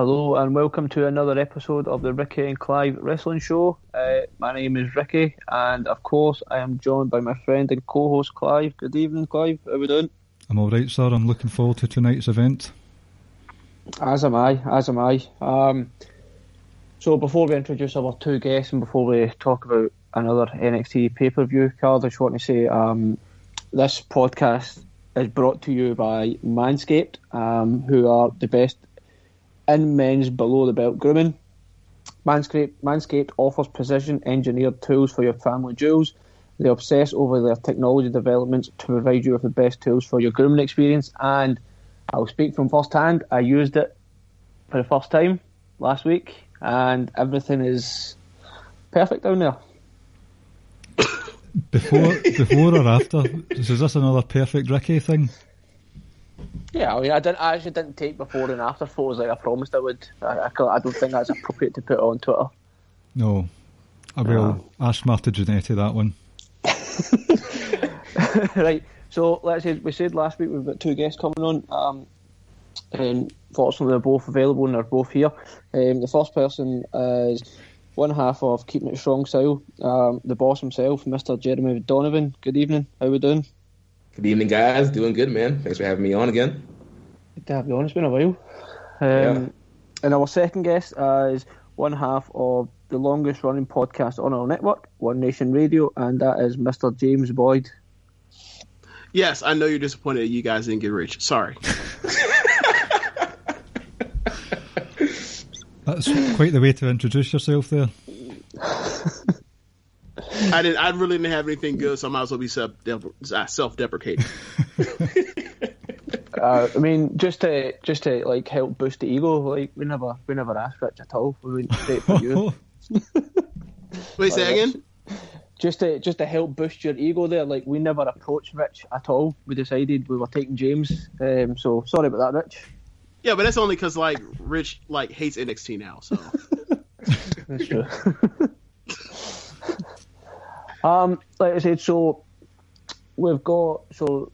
Hello and welcome to another episode of the Ricky and Clive Wrestling Show. Uh, my name is Ricky, and of course, I am joined by my friend and co-host Clive. Good evening, Clive. How are we doing? I'm all right, sir. I'm looking forward to tonight's event. As am I. As am I. Um, so before we introduce our two guests and before we talk about another NXT pay-per-view card, I just want to say um, this podcast is brought to you by Manscaped, um, who are the best in men's below the belt grooming. Manscaped, Manscaped offers precision engineered tools for your family jewels. They obsess over their technology developments to provide you with the best tools for your grooming experience. And I'll speak from first hand. I used it for the first time last week, and everything is perfect down there. Before, before or after? Is this another perfect Ricky thing? Yeah, I mean, I didn't. I actually didn't take before and after photos like I promised I would. I, I, I don't think that's appropriate to put on Twitter. No, I will ask Marta Giannetti that one. right. So let's say we said last week we've got two guests coming on. Um, and fortunately they're both available and they're both here. Um, the first person is one half of Keeping It Strong Style, um, the boss himself, Mr. Jeremy Donovan. Good evening. How are we doing? Good evening, guys. Doing good, man. Thanks for having me on again. Good to have you on. It's been a while. Um, Yeah. And our second guest uh, is one half of the longest running podcast on our network, One Nation Radio, and that is Mr. James Boyd. Yes, I know you're disappointed you guys didn't get rich. Sorry. That's quite the way to introduce yourself there. I didn't. I really didn't have anything good, so I might as well be self uh, self deprecating. Uh, I mean, just to just to like help boost the ego, like we never we never asked Rich at all. We went straight for you. Wait, say Rich. again. just to just to help boost your ego there, like we never approached Rich at all. We decided we were taking James. Um, so sorry about that, Rich. Yeah, but that's only because like Rich like hates NXT now. So That's true. Um, like I said, so we've got so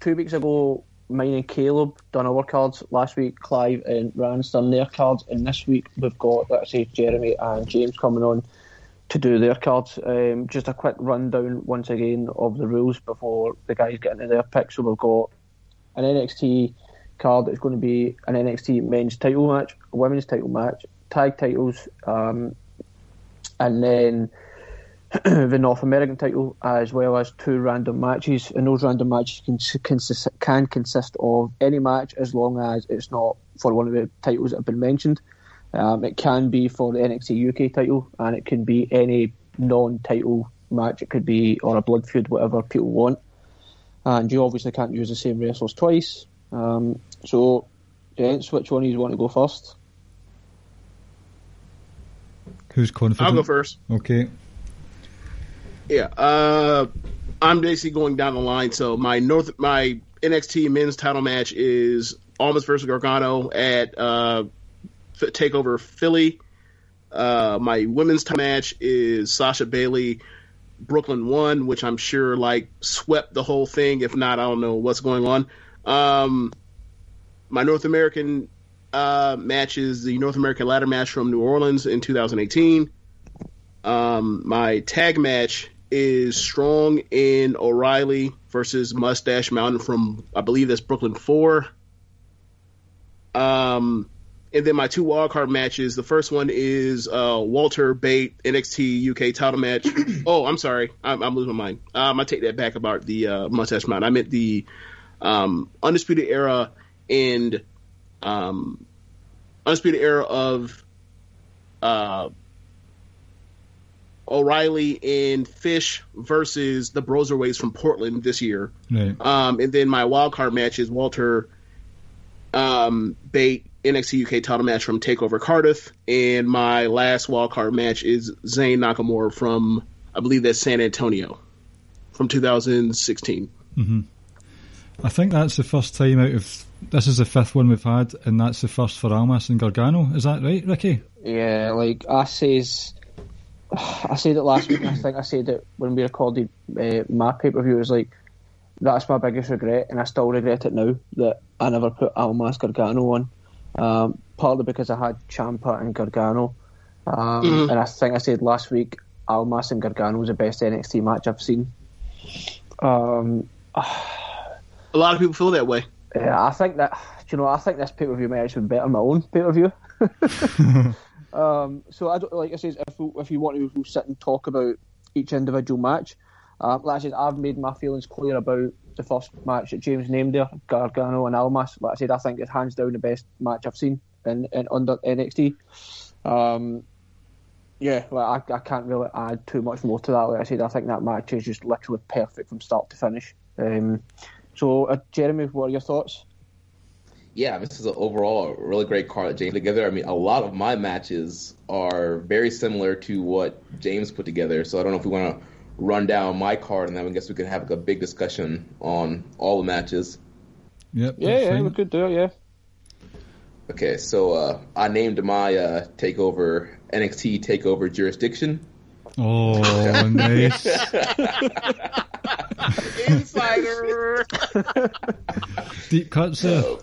two weeks ago, mine and Caleb done our cards. Last week, Clive and Rance done their cards, and this week we've got let's say Jeremy and James coming on to do their cards. Um, just a quick rundown once again of the rules before the guys get into their picks. So we've got an NXT card that's going to be an NXT men's title match, a women's title match, tag titles, um, and then the North American title, as well as two random matches. And those random matches can, consist, can consist of any match as long as it's not for one of the titles that have been mentioned. Um, it can be for the NXT UK title, and it can be any non-title match. It could be or a blood feud, whatever people want. And you obviously can't use the same wrestlers twice. Um, so, gents, which one of you want to go first? Who's confident? I'll go first. Okay. Yeah, uh, I'm basically going down the line. So my North, my NXT men's title match is Almas versus Gargano at uh, Takeover Philly. Uh, my women's title match is Sasha Bayley, Brooklyn One, which I'm sure like swept the whole thing. If not, I don't know what's going on. Um, my North American uh, match is the North American ladder match from New Orleans in 2018. Um, my tag match is Strong in O'Reilly versus Mustache Mountain from I believe that's Brooklyn Four. Um, and then my two wildcard matches. The first one is uh, Walter Bate NXT UK title match. oh, I'm sorry, I'm, I'm losing my mind. Um, I take that back about the uh, Mustache Mountain. I meant the um, Undisputed Era and um, Undisputed Era of uh, O'Reilly and Fish versus the Broserweights from Portland this year. Right. Um, and then my wild card match is Walter um, Bate NXT UK title match from Takeover Cardiff, and my last wild card match is Zayn Nakamura from I believe that's San Antonio from 2016. I think that's the first time out of this is the fifth one we've had, and that's the first for Almas and Gargano. Is that right, Ricky? Yeah, like I says, I said it last week. I think I said it when we recorded uh, my pay per view. It was like that's my biggest regret, and I still regret it now that I never put Almas Gargano on. Um, partly because I had Ciampa and Gargano, um, and I think I said last week Almas and Gargano was the best NXT match I've seen. Um, A lot of people feel that way. Yeah, I think that do you know. I think this pay per view might actually be better than my own pay per view. um, so I don't like I said if we, if you want to we'll sit and talk about each individual match. Um, like I said, I've made my feelings clear about the first match that James named there, Gargano and Almas. Like I said, I think it's hands down the best match I've seen in, in under NXT. Um, yeah, like I, I can't really add too much more to that. Like I said, I think that match is just literally perfect from start to finish. Um, so, uh, Jeremy, what are your thoughts? Yeah, this is a, overall a really great card that James put together. I mean, a lot of my matches are very similar to what James put together. So I don't know if we want to run down my card, and then I guess we could have like, a big discussion on all the matches. Yep. Yeah, yeah, we could do it. Yeah. Okay, so uh, I named my uh, takeover NXT Takeover Jurisdiction. Oh, nice. Insider. Deep cuts there. So,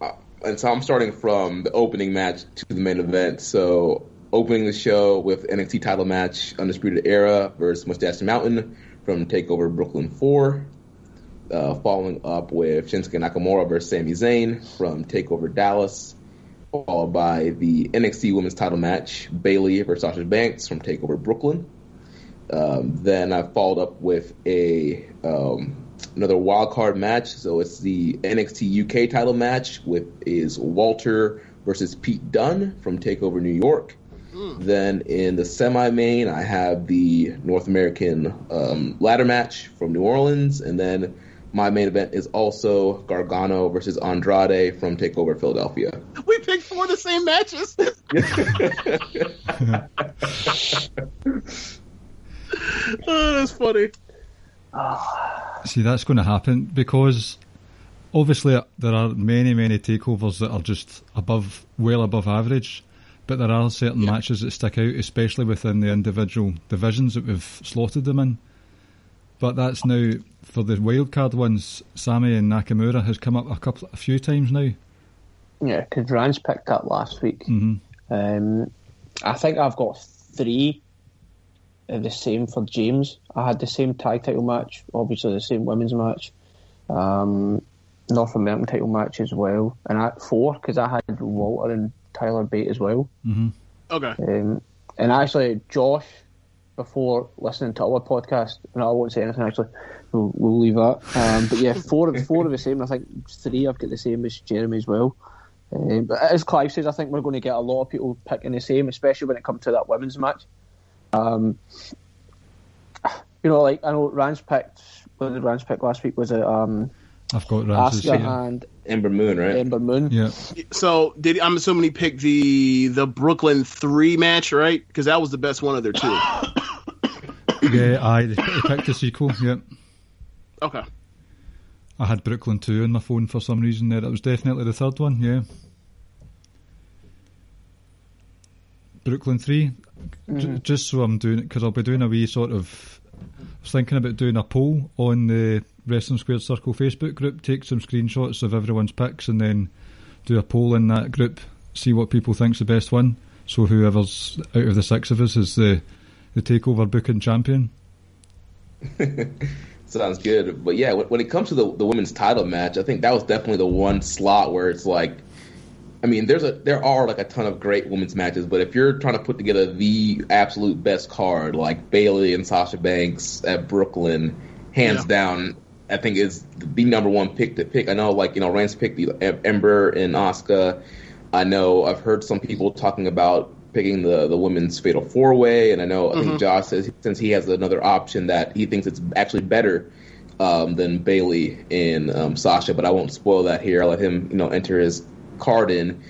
uh, and so I'm starting from the opening match to the main event. So, opening the show with NXT title match, Undisputed Era versus Mustache Mountain from Takeover Brooklyn 4. Uh, following up with Shinsuke Nakamura versus Sami Zayn from Takeover Dallas. Followed by the NXT Women's title match, Bayley versus Sasha Banks from Takeover Brooklyn. Um, then I followed up with a um, another wild card match. So it's the NXT UK title match with is Walter versus Pete Dunne from Takeover New York. Then in the semi main, I have the North American um, ladder match from New Orleans, and then my main event is also Gargano versus Andrade from Takeover Philadelphia. we picked four of the same matches. oh, that's funny. See, that's going to happen because obviously there are many, many takeovers that are just above, well above average. But there are certain matches that stick out, especially within the individual divisions that we've slotted them in. But that's now for the wildcard ones. Sami and Nakamura has come up a couple, a few times now. Yeah, because Rance picked up last week. hmm Um, I think I've got three the same for James. I had the same tag title match, obviously the same women's match, um, North American title match as well, and I had four because I had Walter and Tyler Bate as well. Okay. Um, and actually, Josh, before listening to our podcast, and I won't say anything actually, we'll, we'll leave that. Um, but yeah, four of four of the same. I think three I've got the same as Jeremy as well. Um, but as Clive says, I think we're going to get a lot of people picking the same, especially when it comes to that women's match. Um, you know, like I know Rance picked. What did Rance pick last week? Was it um, I've got Raz's. Asuka yeah. and Ember Moon, right? Ember Moon? yeah. So did I'm assuming he picked the the Brooklyn three match, right? Because that was the best one of their two. Yeah, I he picked the sequel. Yep. Okay. I had Brooklyn 2 on my phone for some reason there. It was definitely the third one, yeah. Brooklyn 3. J- mm. just so I'm doing it, because I'll be doing a wee sort of. I was thinking about doing a poll on the Wrestling Squared Circle Facebook group, take some screenshots of everyone's picks, and then do a poll in that group, see what people think's the best one. So whoever's out of the six of us is the, the takeover booking champion. Sounds good. But yeah, when when it comes to the, the women's title match, I think that was definitely the one slot where it's like, I mean, there's a there are like a ton of great women's matches, but if you're trying to put together the absolute best card, like Bayley and Sasha Banks at Brooklyn, hands Yeah. down, I think is the number one pick to pick. I know, like you know, Rance picked the Ember and Asuka. I know I've heard some people talking about picking the the women's fatal four way, and I know I think mm-hmm. Josh says since he has another option that he thinks it's actually better um, than Bayley and um, Sasha. But I won't spoil that here. I'll let him you know enter his card in.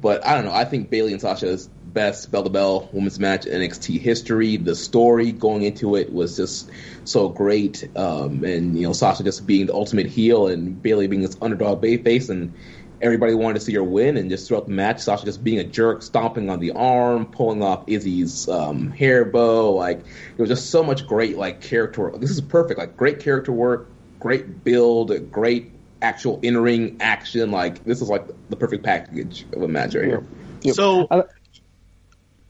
But I don't know. I think Bayley and Sasha's best bell to bell women's match in NXT history. The story going into it was just so great, um, and you know Sasha just being the ultimate heel and Bayley being this underdog face and everybody wanted to see her win, and just throughout the match, Sasha just being a jerk, stomping on the arm, pulling off Izzy's um, hair bow. Like it was just so much great like character. Work. This is perfect. Like great character work, great build, great actual in ring action. Like this is like the perfect package of a match right here. Yep. So.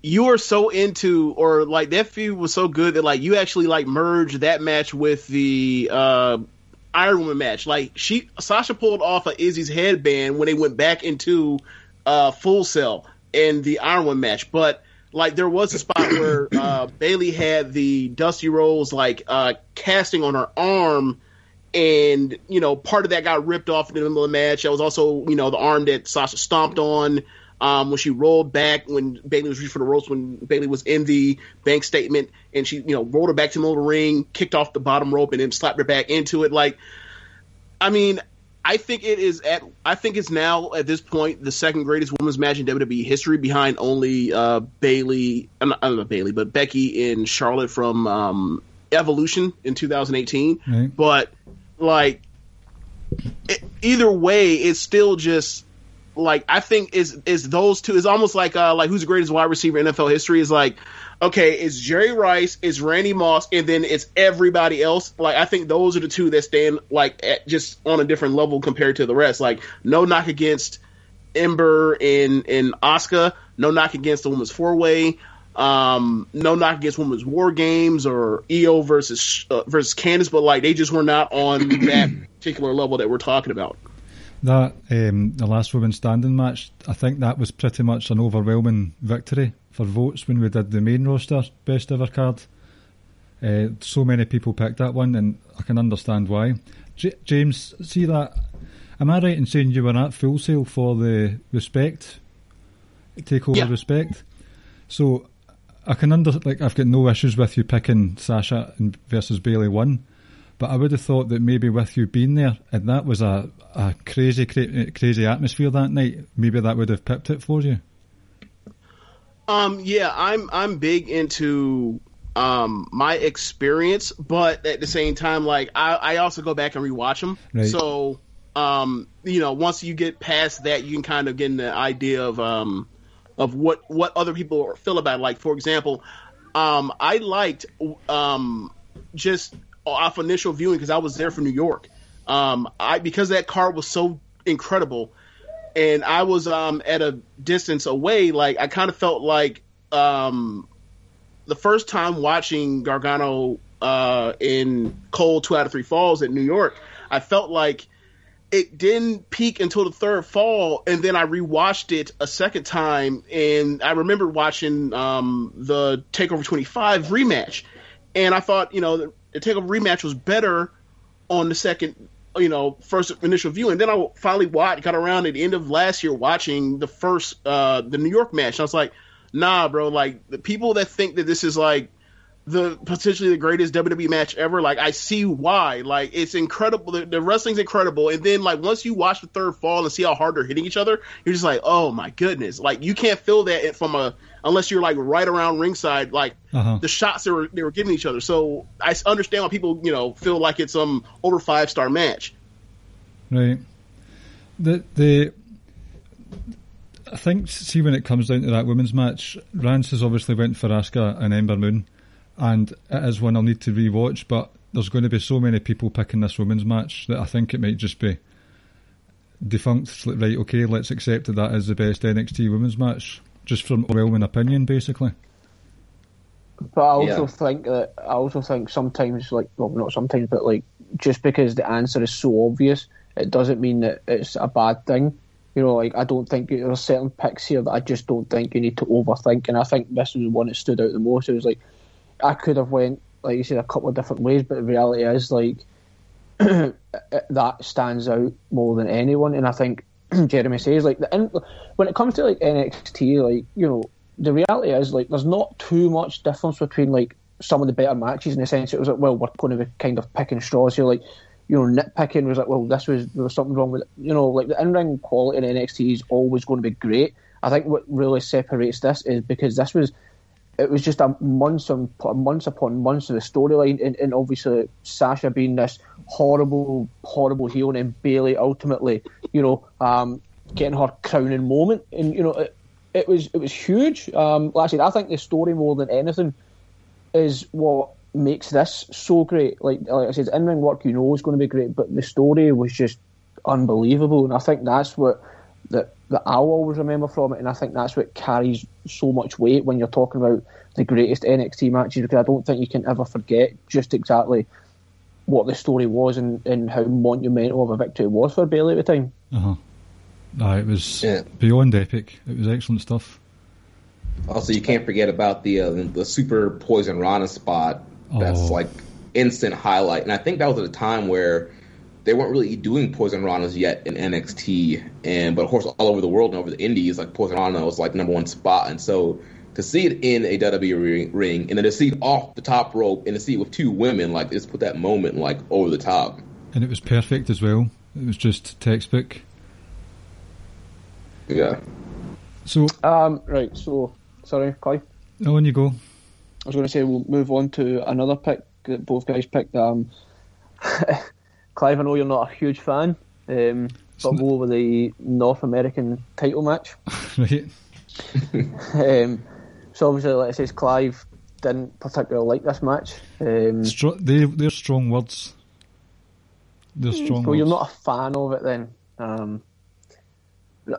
you are so into or like that feud was so good that like you actually like merged that match with the uh Iron Woman match. Like she Sasha pulled off of Izzy's headband when they went back into uh, Full Sail in the Iron Woman match, but like there was a spot where uh, Bayley had the Dusty Rhodes like uh, casting on her arm, and you know part of that got ripped off in the middle of the match. That was also you know the arm that Sasha stomped on um, when she rolled back when Bayley was reaching for the ropes when Bayley was in the bank statement and she you know rolled her back to the middle of the ring, kicked off the bottom rope and then slapped her back into it. Like, I mean, I think it is at I think it's now at this point the second greatest women's match in WWE history behind only uh, Bayley, I'm not, I'm not Bayley, but Becky and Charlotte from um, Evolution in 2018. Right. But like, it, either way, it's still just like I think is is those two is almost like uh like who's the greatest wide receiver in NFL history? Is like okay it's Jerry Rice it's Randy Moss and then it's everybody else. Like I think those are the two that stand like at, just on a different level compared to the rest. Like no knock against Ember and and Asuka, no knock against the women's four way um no knock against women's war games or Io versus uh, versus Candice but like they just were not on that particular level that we're talking about. That um, the last woman standing match, I think that was pretty much an overwhelming victory for votes when we did the main roster best ever card. Uh, so many people picked that one, and I can understand why. J- James, see that? Am I right in saying you were at Full Sail for the respect takeover yeah. respect? So I can under like I've got no issues with you picking Sasha versus Bayley one. But I would have thought that maybe with you being there, and that was a, a crazy, crazy atmosphere that night, maybe that would have pipped it for you. Um, yeah, I'm I'm big into um my experience, but at the same time, like I, I also go back and rewatch them. Right. So, um, you know, once you get past that, you can kind of get an idea of um of what what other people feel about. It. Like, for example, um, I liked um just off initial viewing because I was there for New York. Um, I because that car was so incredible, and I was um, at a distance away. Like I kind of felt like um, the first time watching Gargano uh, in Cole Two Out of Three Falls at New York, I felt like it didn't peak until the third fall, and then I rewatched it a second time, and I remember watching um, the Takeover 25 rematch, and I thought, you know, the Takeover rematch was better on the second, you know, first initial view, and then I finally watched, got around at the end of last year watching the first, uh, the New York match. And I was like, nah, bro, like the people that think that this is like the potentially the greatest WWE match ever. Like I see why. Like it's incredible. The, the, wrestling's incredible. And then like once you watch the third fall and see how hard they're hitting each other, you're just like, oh my goodness. Like you can't feel that from a unless you're like right around ringside. Like uh-huh. the shots they were they were giving each other. So I understand why people you know feel like it's some over five star match. Right. The the. I think, see, when it comes down to that women's match, Rance has obviously went for Asuka and Ember Moon and it is one I'll need to rewatch. But there's going to be so many people picking this women's match that I think it might just be defunct. Right, okay, let's accept that that is the best NXT women's match, just from overwhelming opinion, basically. But I also yeah. think that I also think sometimes, like, well, not sometimes, but like, just because the answer is so obvious, it doesn't mean that it's a bad thing. You know, like I don't think there are certain picks here that I just don't think you need to overthink. And I think this was the one that stood out the most. It was like I could have went like you said a couple of different ways, but the reality is like that stands out more than anyone. And I think Jeremy says like the, when it comes to like NXT, like you know, the reality is like there's not too much difference between like some of the better matches in the sense it was like well we're going to be kind of picking straws here like you know nitpicking was like well this was there was something wrong with it. you know like the in ring quality in NXT is always going to be great. I think what really separates this is because this was it was just a months on months upon months of the storyline, and, and, obviously Sasha being this horrible, horrible heel, and Bayley ultimately, you know, um, getting her crowning moment, and you know, it, it was it was huge. Um, like I said, I think the story more than anything is what makes this so great. Like like I said, in ring work you know is going to be great, but the story was just unbelievable, and I think that's what that that I'll always remember from it, and I think that's what carries so much weight when you're talking about the greatest NXT matches because I don't think you can ever forget just exactly what the story was and, and how monumental of a victory it was for Bayley at the time. Uh huh. No, it was yeah. beyond epic. It was excellent stuff. Also, you can't forget about the uh, the super poison Rana spot. That's oh. like instant highlight, and I think that was at a time where they weren't really doing poison ranas yet in NXT, and but of course all over the world and over the Indies, like poison rana was like number one spot, and so to see it in a WWE ring, and then to see it off the top rope, and to see it with two women, like just put that moment like over the top. And it was perfect as well. It was just textbook. Yeah. So um right, so sorry, Clive. Oh, on you go. I was going to say we'll move on to another pick that both guys picked. Um, Clive, I know you're not a huge fan, um, but we'll go with the North American title match. right. um, so obviously, like I say, Clive didn't particularly like this match. Um, Str- they, they're strong words. They're hmm, strong. So words. you're not a fan of it then? Um,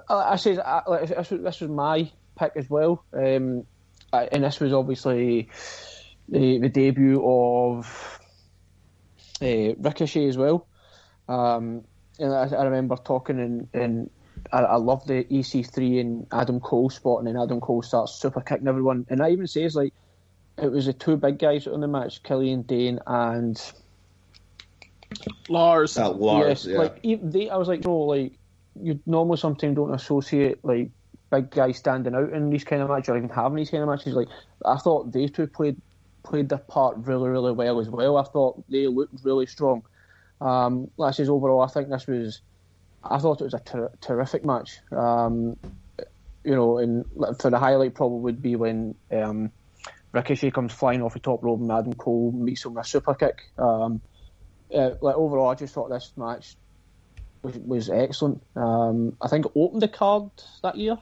I, I say like, this, this was my pick as well, um, I, and this was obviously the, the debut of uh, Ricochet as well. Um, and I, I, remember talking and, and I, I love the EC3 and Adam Cole spot, and then Adam Cole starts super kicking everyone. And I even says like it was the two big guys on the match, Killian Dain and Lars. Uh, Lars, yes, yeah. like they, I was like, no, like you normally sometimes don't associate like big guys standing out in these kind of matches or even having these kind of matches. Like I thought they two played played their part really, really well as well. I thought they looked really strong. Um, like I says, overall, I think this was, I thought it was a ter- terrific match. Um, you know, and for the highlight probably would be when um, Ricochet comes flying off the top rope and Adam Cole meets him with a super kick. Um, uh, like overall, I just thought this match was, was excellent. Um, I think it opened the card that year.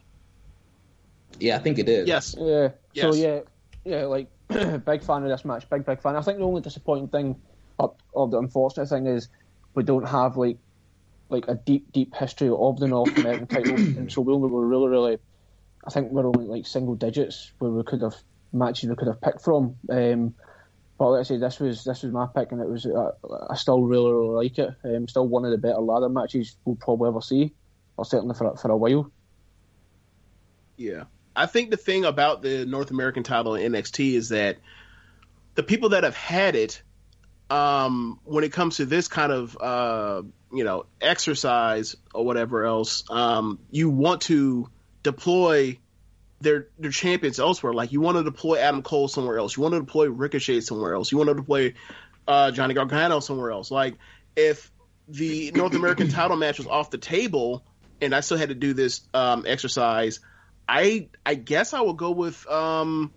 Yeah, I think it did. Yes. Yeah. Yes. So yeah, yeah, like big fan of this match. Big big fan. I think the only disappointing thing or the unfortunate thing is we don't have like like a deep deep history of the North American title, and so we only were really really. I think we're only like single digits where we could have matches we could have picked from. Um, but like I say, this was this was my pick, and it was uh, I still really really like it. Um, still one of the better ladder matches we'll probably ever see, or certainly for for a while. Yeah, I think the thing about the North American title in NXT is that the people that have had it um, when it comes to this kind of uh, you know exercise or whatever else, um, you want to deploy their their champions elsewhere. Like you want to deploy Adam Cole somewhere else. You want to deploy Ricochet somewhere else. You want to deploy uh, Johnny Gargano somewhere else. Like if the North American title match was off the table, and I still had to do this um, exercise, I I guess I would go with um,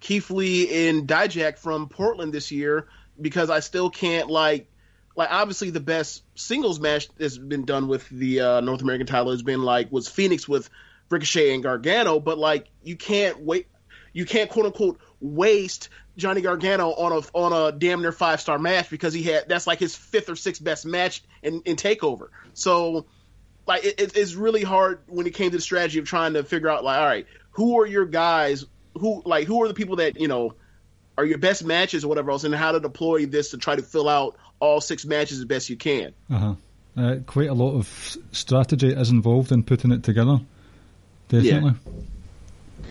Keith Lee and Dijak from Portland this year because I still can't like like obviously the best singles match that's been done with the uh, North American title has been like was Phoenix with Ricochet and Gargano, but like you can't wait, you can't quote unquote waste Johnny Gargano on a on a damn near five star match because he had that's like his fifth or sixth best match in, in Takeover. So like it, it's really hard when it came to the strategy of trying to figure out like all right who are your guys who like who are the people that you know are your best matches or whatever else, and how to deploy this to try to fill out all six matches as best you can. Uh-huh. Uh, quite a lot of strategy is involved in putting it together. Definitely. Yeah.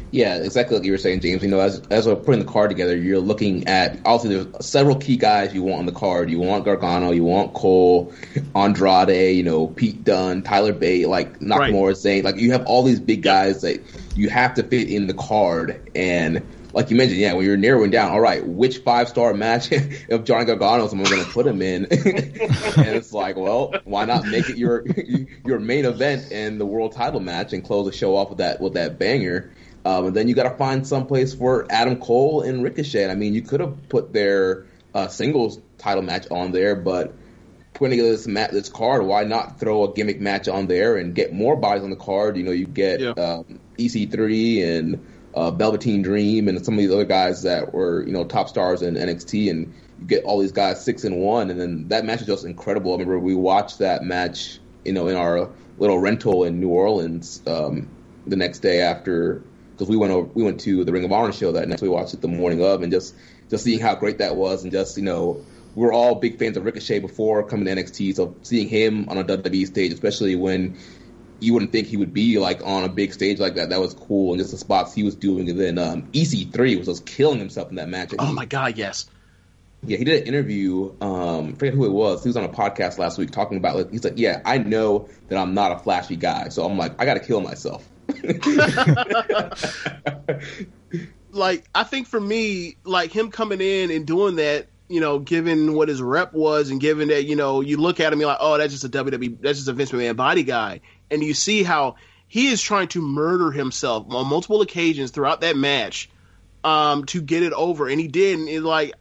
Yeah, exactly like you were saying, James. You know, as as we're putting the card together, you're looking at obviously there's several key guys you want on the card. You want Gargano, you want Cole, Andrade, you know, Pete Dunne, Tyler Bate, like Nakamura, right. Zayn. Like you have all these big guys that you have to fit in the card. And like you mentioned, yeah, when you're narrowing down, all right, which five star match of Johnny Gargano am I going to put him in? and it's like, well, why not make it your your main event and the world title match and close the show off with that with that banger? Um, and then you got to find some place for Adam Cole and Ricochet. I mean, you could have put their uh, singles title match on there, but putting together this mat, this card, why not throw a gimmick match on there and get more bodies on the card? You know, you get yeah. um, EC3 and uh, Velveteen Dream and some of these other guys that were you know top stars in NXT, and you get all these guys six and one, and then that match is just incredible. I remember we watched that match, you know, in our little rental in New Orleans um, the next day after because we went over, we went to the Ring of Honor show that night. We watched it the morning of, and just just seeing how great that was, and just you know we are all big fans of Ricochet before coming to NXT. So seeing him on a WWE stage, especially when you wouldn't think he would be like on a big stage like that, that was cool. And just the spots he was doing, and then um, EC3 was just killing himself in that match. Oh my god, yes. Yeah, he did an interview. Um, I forget who it was. He was on a podcast last week talking about. Like, he's like, "Yeah, I know that I'm not a flashy guy, so I'm like, I got to kill myself." like I think for me, like him coming in and doing that, you know, given what his rep was, and given that you know, you look at him, you're like, oh, that's just a WWE, that's just a Vince McMahon body guy, and you see how he is trying to murder himself on multiple occasions throughout that match um, to get it over, and he did, and it, like,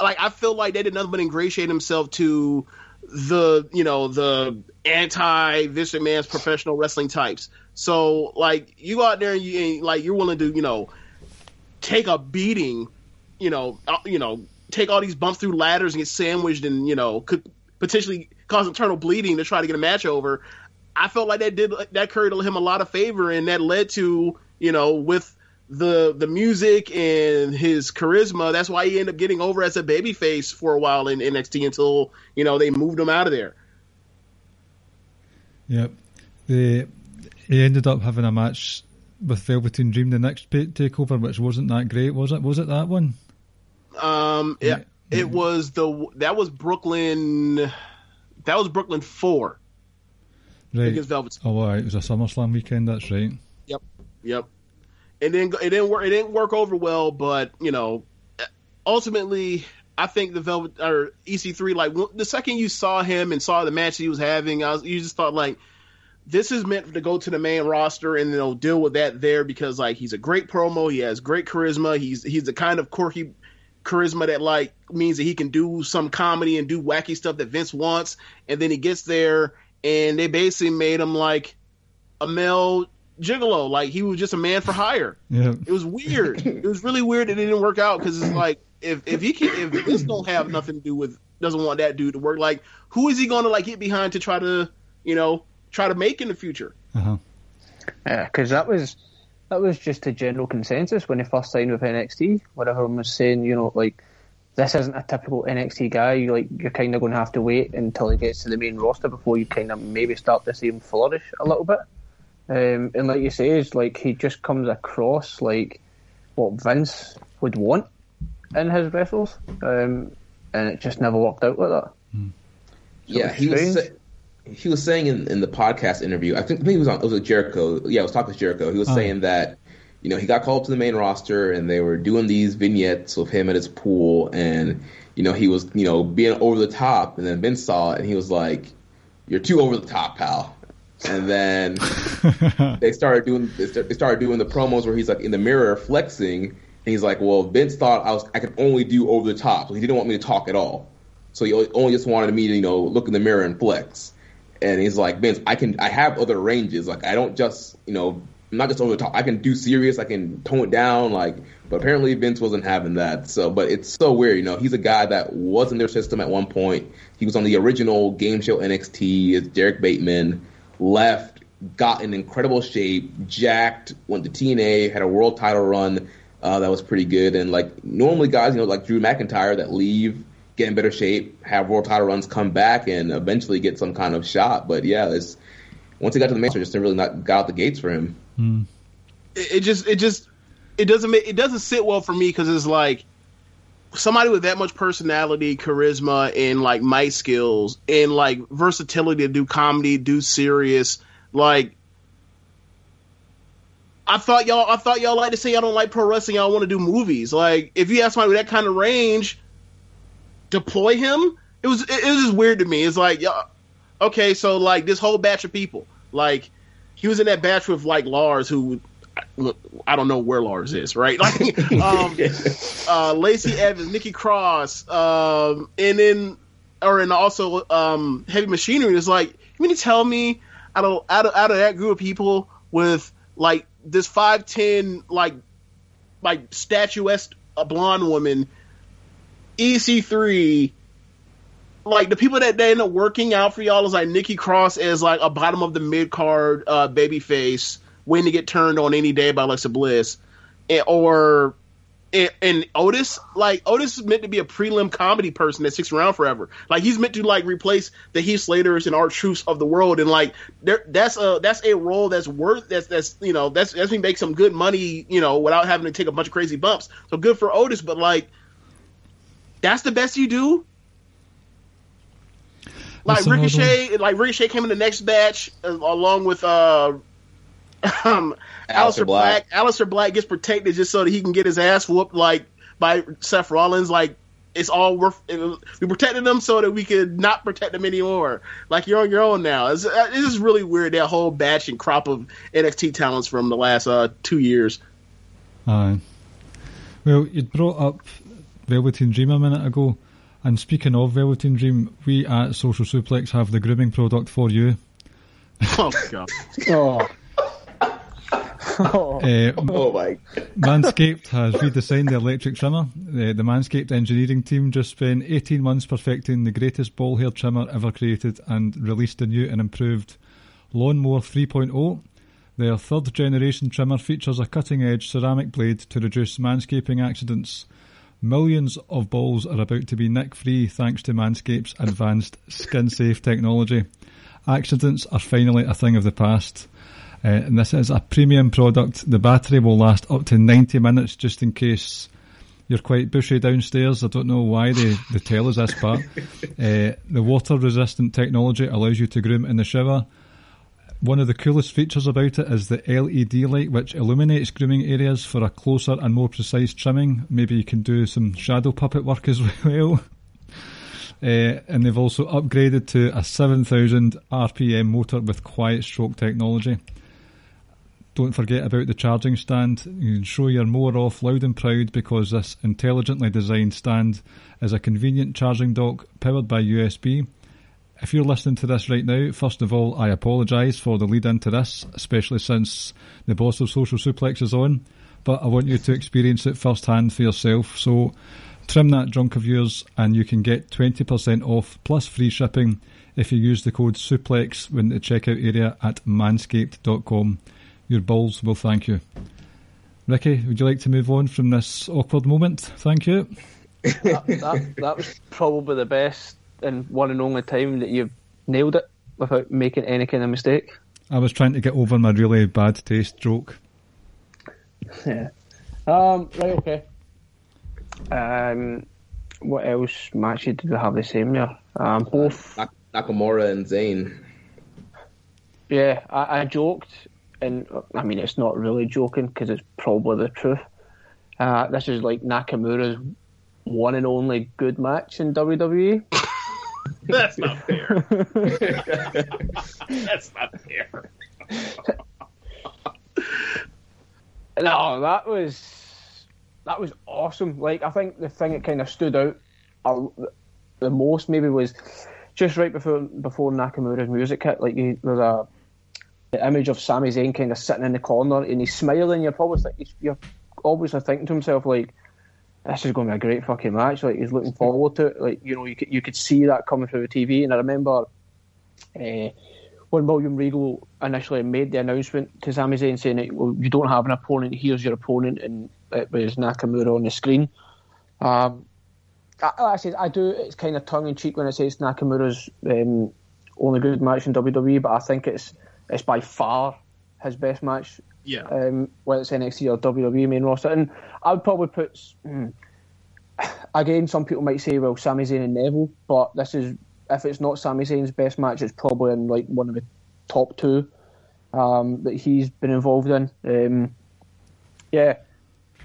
like I feel like they did nothing but ingratiate himself to the you know the anti Vince man's professional wrestling types. So like you go out there and you and, like you're willing to you know take a beating, you know uh, you know take all these bumps through ladders and get sandwiched and you know could potentially cause internal bleeding to try to get a match over. I felt like that did that carried him a lot of favor and that led to you know with the the music and his charisma. That's why he ended up getting over as a babyface for a while in NXT until you know they moved him out of there. Yep, the he ended up having a match with Velveteen Dream the next takeover, which wasn't that great, was it? Was it that one? Um, yeah, yeah. it was the that was Brooklyn. That was Brooklyn four. Right. Against Velvet. Oh, right. It was a SummerSlam weekend. That's right. Yep. Yep. It didn't. It didn't work. It didn't work over well. But you know, uh, ultimately, I think the Velvet or EC3. Like the second you saw him and saw the match he was having, I was you just thought like this is meant to go to the main roster and they'll deal with that there because like he's a great promo, he has great charisma, he's he's the kind of quirky charisma that like means that he can do some comedy and do wacky stuff that Vince wants, and then he gets there and they basically made him like a male gigolo, like he was just a man for hire. Yeah. It was weird. it was really weird that it didn't work out because it's like if if he can if this don't have nothing to do with doesn't want that dude to work, like who is he going to like get behind to try to you know try to make in the future. Uh-huh. Yeah, because that was that was just a general consensus when he first signed with NXT, where everyone was saying, you know, like this isn't a typical NXT guy. You like you're kind of going to have to wait until he gets to the main roster before you kind of maybe start to see him flourish a little bit. Um, and like you say, is like he just comes across like what Vince would want in his wrestlers, um, and it just never worked out like that. Mm. So yeah, he was he was saying in, in the podcast interview, I think, I think he was on, it was with Jericho. Yeah, I was talking to Jericho. He was oh. saying that, you know, he got called up to the main roster and they were doing these vignettes of him at his pool and, you know, he was, you know, being over the top and then Vince saw it and he was like, you're too over the top, pal. And then they started doing they started doing the promos where he's like in the mirror flexing, and he's like, "Well, Vince thought I was I could only do over the top, so he didn't want me to talk at all. So he only just wanted me to you know look in the mirror and flex." and he's like, Vince, I can, I have other ranges. Like, I don't just, you know, I'm not just over the top. I can do serious. I can tone it down. Like, but apparently Vince wasn't having that. So, but it's so weird. You know, he's a guy that was in their system at one point. He was on the original game show NXT. It's Derrick Bateman left, got in incredible shape, jacked, went to TNA, had a world title run. Uh, that was pretty good. And like normally guys, you know, like Drew McIntyre that leave get in better shape, have world title runs, come back, and eventually get some kind of shot. But yeah, it's once he got to the main just really not got out the gates for him. It, it just it just it doesn't make, it doesn't sit well for me because it's like somebody with that much personality, charisma, and like mic skills and like versatility to do comedy, do serious, like. I thought y'all. I thought y'all like to say y'all don't like pro wrestling. Y'all want to do movies. Like, if you ask somebody with that kind of range, deploy him. It was. It, it was just weird to me. It's like, y'all, okay, so like this whole batch of people, like he was in that batch with like Lars, who I don't know where Lars is, right? Like, um, uh, Lacey Evans, Nikki Cross, um, and then, or and also um, Heavy Machinery. Is like, you mean to tell me out of out of out of that group of people with like this five ten like like statuesque a blonde woman, EC3, like the people that they end up working out for y'all is like Nikki Cross as like a bottom of the mid card uh, baby face waiting to get turned on any day by Alexa Bliss, and, or and, and, Otis like Otis is meant to be a prelim comedy person that sticks around forever. Like he's meant to like replace the Heath Slaters and R-Truths of the world, and like that's a that's a role that's worth that's that's you know that's that's me make some good money you know without having to take a bunch of crazy bumps. So good for Otis, but like that's the best you do. Like Ricochet, like Ricochet came in the next batch uh, along with uh um Aleister Black. Black. Aleister Black gets protected just so that he can get his ass whooped like by Seth Rollins. Like it's all worth. It, we protected him so that we could not protect him anymore. Like you're on your own now. It's, uh, this is really weird. That whole batch and crop of NXT talents from the last uh, two years. Aye. Well, you brought up Velveteen Dream a minute ago. And speaking of Velveteen Dream, we at Social Suplex have the grooming product for you. Oh god. oh. Oh. Uh, oh my! Manscaped has redesigned the electric trimmer. Uh, the Manscaped engineering team just spent 18 months perfecting the greatest ball hair trimmer ever created and released a new and improved Lawnmower 3.0. Their third generation trimmer features a cutting edge ceramic blade to reduce manscaping accidents. Millions of balls are about to be nick free thanks to Manscaped's advanced skin safe technology. Accidents are finally a thing of the past. Uh, and this is a premium product. The battery will last up to 90 minutes just in case you're quite bushy downstairs. I don't know why they, they tell us this part. Uh, the water resistant technology allows you to groom in the shower. One of the coolest features about it is the LED light, which illuminates grooming areas for a closer and more precise trimming. Maybe you can do some shadow puppet work as well. Uh, and they've also upgraded to a 7000 RPM motor with quiet stroke technology. Don't forget about the charging stand. You can show your mower off loud and proud because this intelligently designed stand is a convenient charging dock powered by USB if you're listening to this right now, first of all, I apologise for the lead into this, especially since the boss of Social Suplex is on. But I want you to experience it firsthand for yourself. So trim that junk of yours, and you can get 20% off plus free shipping if you use the code SUPLEX when the checkout area at manscaped.com. Your balls will thank you. Ricky, would you like to move on from this awkward moment? Thank you. that, that, that was probably the best and one and only time that you've nailed it without making any kind of mistake. I was trying to get over my really bad taste joke. Yeah. Um, right, okay. Um, what else matches did we have the same there? Um, both Nakamura and Zayn. Yeah, I, I joked, and I mean it's not really joking because it's probably the truth. Uh, this is like Nakamura's one and only good match in WWE. That's not fair. That's not fair. no, that was that was awesome. Like I think the thing that kind of stood out uh, the most maybe was just right before before Nakamura's music hit. Like you, there's a the image of Sami Zayn kind of sitting in the corner and he's smiling. You're probably you're obviously thinking to himself like this is going to be a great fucking match. Like he's looking forward to it. Like you know, you could, you could see that coming through the TV. And I remember uh, when William Regal initially made the announcement to Sami Zayn saying, "Well, you don't have an opponent. Here's your opponent," and it was Nakamura on the screen. Um, I, I said I do. It's kind of tongue in cheek when I say it's Nakamura's um, only good match in WWE, but I think it's it's by far his best match. Yeah. Um, whether it's NXT or WWE main roster, and I would probably put. Hmm, again, some people might say, well, Sami Zayn and Neville, but this is if it's not Sami Zayn's best match, it's probably in like one of the top two um, that he's been involved in. Um, yeah,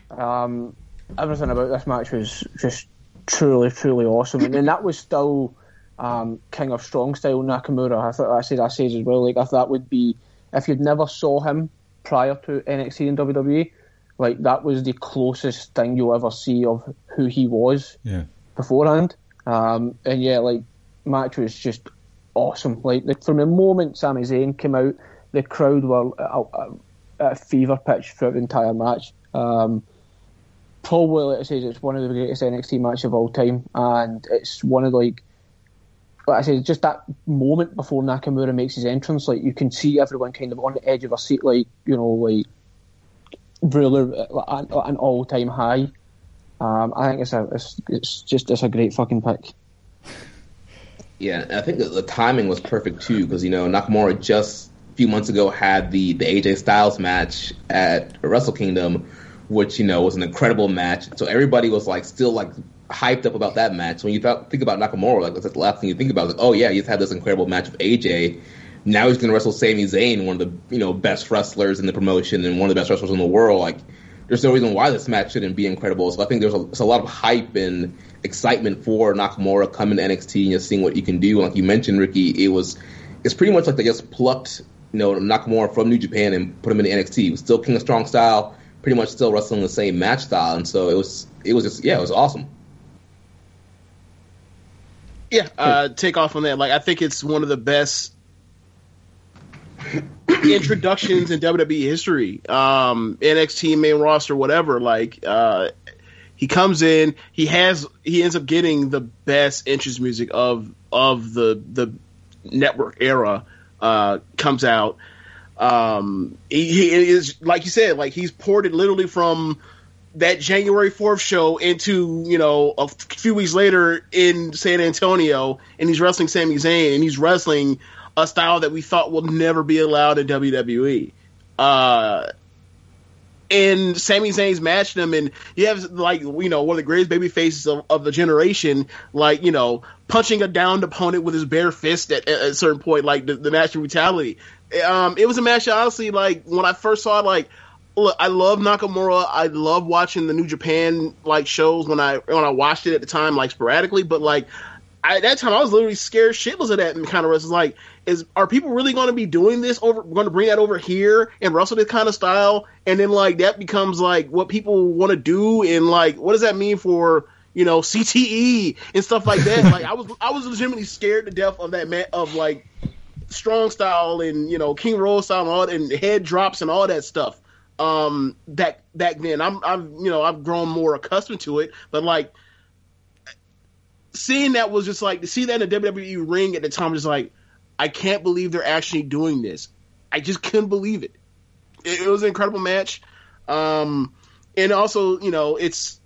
um, everything about this match was just truly, truly awesome, and then that was still um, King of Strong style Nakamura. I thought I said I said as well, like if that would be if you'd never saw him prior to NXT and WWE, like that was the closest thing you'll ever see of who he was Yeah. beforehand. Um, and yeah, like match was just awesome. Like the, from the moment Sami Zayn came out, the crowd were at, at, at a fever pitch throughout the entire match. Um, probably, like I said, it's one of the greatest NXT matches of all time, and it's one of like. I said, just that moment before Nakamura makes his entrance, like you can see everyone kind of on the edge of a seat, like you know, like really an, an all-time high. Um, I think it's a, it's, it's just it's a great fucking pick. Yeah, I think the timing was perfect too because you know Nakamura just a few months ago had the the AJ Styles match at Wrestle Kingdom, which you know was an incredible match. So everybody was like still like hyped up about that match. When you th- think about Nakamura, like that's the last thing you think about. Like, oh yeah, he's had this incredible match with AJ. Now he's going to wrestle Sami Zayn, one of the you know best wrestlers in the promotion and one of the best wrestlers in the world. Like, there's no reason why this match shouldn't be incredible. So I think there's a, a lot of hype and excitement for Nakamura coming to NXT and just seeing what he can do. Like you mentioned, Ricky, it was it's pretty much like they just plucked you know Nakamura from New Japan and put him in NXT. He was still King of Strong style, pretty much still wrestling the same match style, and so it was it was just yeah, it was awesome. Yeah, uh, take off on that. Like, I think it's one of the best introductions in WWE history. Um, NXT main roster, whatever. Like, uh, he comes in, he has, he ends up getting the best entrance music of of the the network era. Uh, comes out. Um, he, he is like you said, like he's ported literally from that January fourth show into you know a few weeks later in San Antonio, and he's wrestling Sami Zayn, and he's wrestling a style that we thought will never be allowed in WWE. Uh, and Sami Zayn's matched him, and you have like you know one of the greatest baby faces of, of the generation, like you know punching a downed opponent with his bare fist at, at a certain point, like the, the match of brutality. Um, it was a match honestly, like when I first saw it, like look, I love Nakamura. I love watching the New Japan like shows when I when I watched it at the time, like sporadically. But like I, at that time, I was literally scared shitless of that kind of wrestling. Like, is are people really going to be doing this over? Going to bring that over here and wrestle this kind of style? And then like that becomes like what people want to do, and like what does that mean for? You know, CTE and stuff like that. like I was, I was legitimately scared to death of that man of like strong style and you know King Roll style and all and head drops and all that stuff um back back then. I'm I'm you know I've grown more accustomed to it, but like seeing that was just like to see that in the WWE ring at the time was like I can't believe they're actually doing this. I just couldn't believe it. It, it was an incredible match. Um and also, you know, it's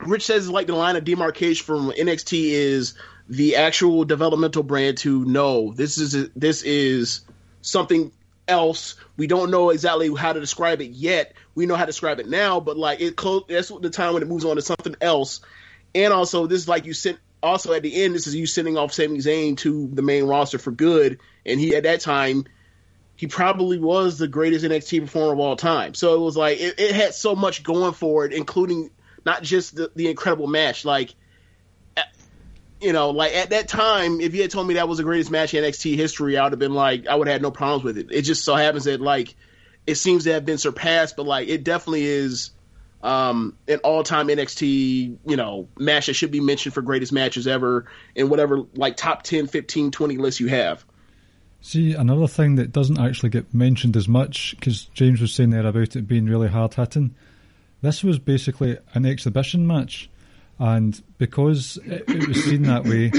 Rich says like the line of demarcation from NXT is the actual developmental brand to no, this is this is something else. We don't know exactly how to describe it yet. We know how to describe it now, but like it close. That's the time when it moves on to something else. And also, this is like you sent. Also, at the end, this is you sending off Sami Zayn to the main roster for good. And he at that time, he probably was the greatest NXT performer of all time. So it was like it, it had so much going for it, including not just the, the incredible match. Like you know, like at that time, if you had told me that was the greatest match in NXT history, I would have been like, I would have had no problems with it. It just so happens that like it seems to have been surpassed, but like it definitely is um, an all-time NXT, you know, match that should be mentioned for greatest matches ever in whatever like top 10, 15, 20 lists you have. See, another thing that doesn't actually get mentioned as much, because James was saying there about it being really hard hitting, this was basically an exhibition match and because it, it, was seen that way,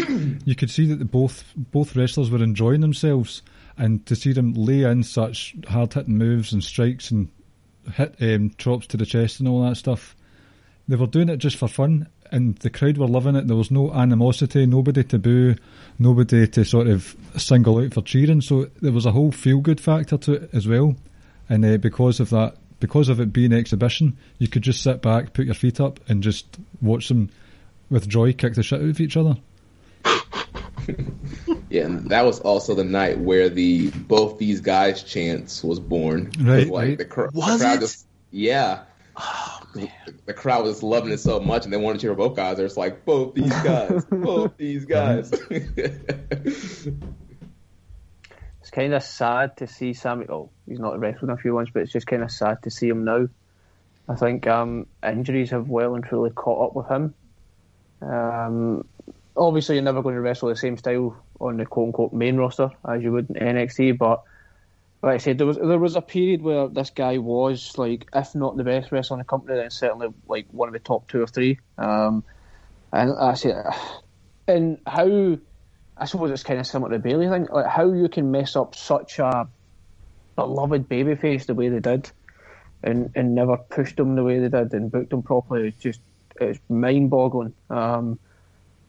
you could see that the both both wrestlers were enjoying themselves, and to see them lay in such hard hitting moves and strikes and hit um, chops to the chest and all that stuff, they were doing it just for fun, and the crowd were loving it. There was no animosity, nobody to boo, nobody to sort of single out for cheering. So there was a whole feel good factor to it as well. and uh, because of that, because of it being exhibition, you could just sit back, put your feet up, and just watch them with joy kick the shit out of each other. Yeah, and that was also the night where the both these guys chants was born. Right, like right. the, cr- Was the crowd it? Just, yeah. Oh, the, the crowd was loving it so much, and they wanted to cheer both guys. They're just like both these guys, both these guys. Kind of sad to see Sami. Oh, he's not wrestled in a few months, but it's just kind of sad to see him now. I think um, injuries have well and truly caught up with him. Um, obviously, you're never going to wrestle the same style on the quote unquote main roster as you would in NXT, but like I said, there was there was a period where this guy was like, if not the best wrestler in the company, then certainly like one of the top two or three. Um, and I said, and how I suppose it's kind of similar to the Bayley thing, like how you can mess up such a beloved babyface the way they did, and and never pushed them the way they did and booked them properly. It's just it's mind boggling. Um,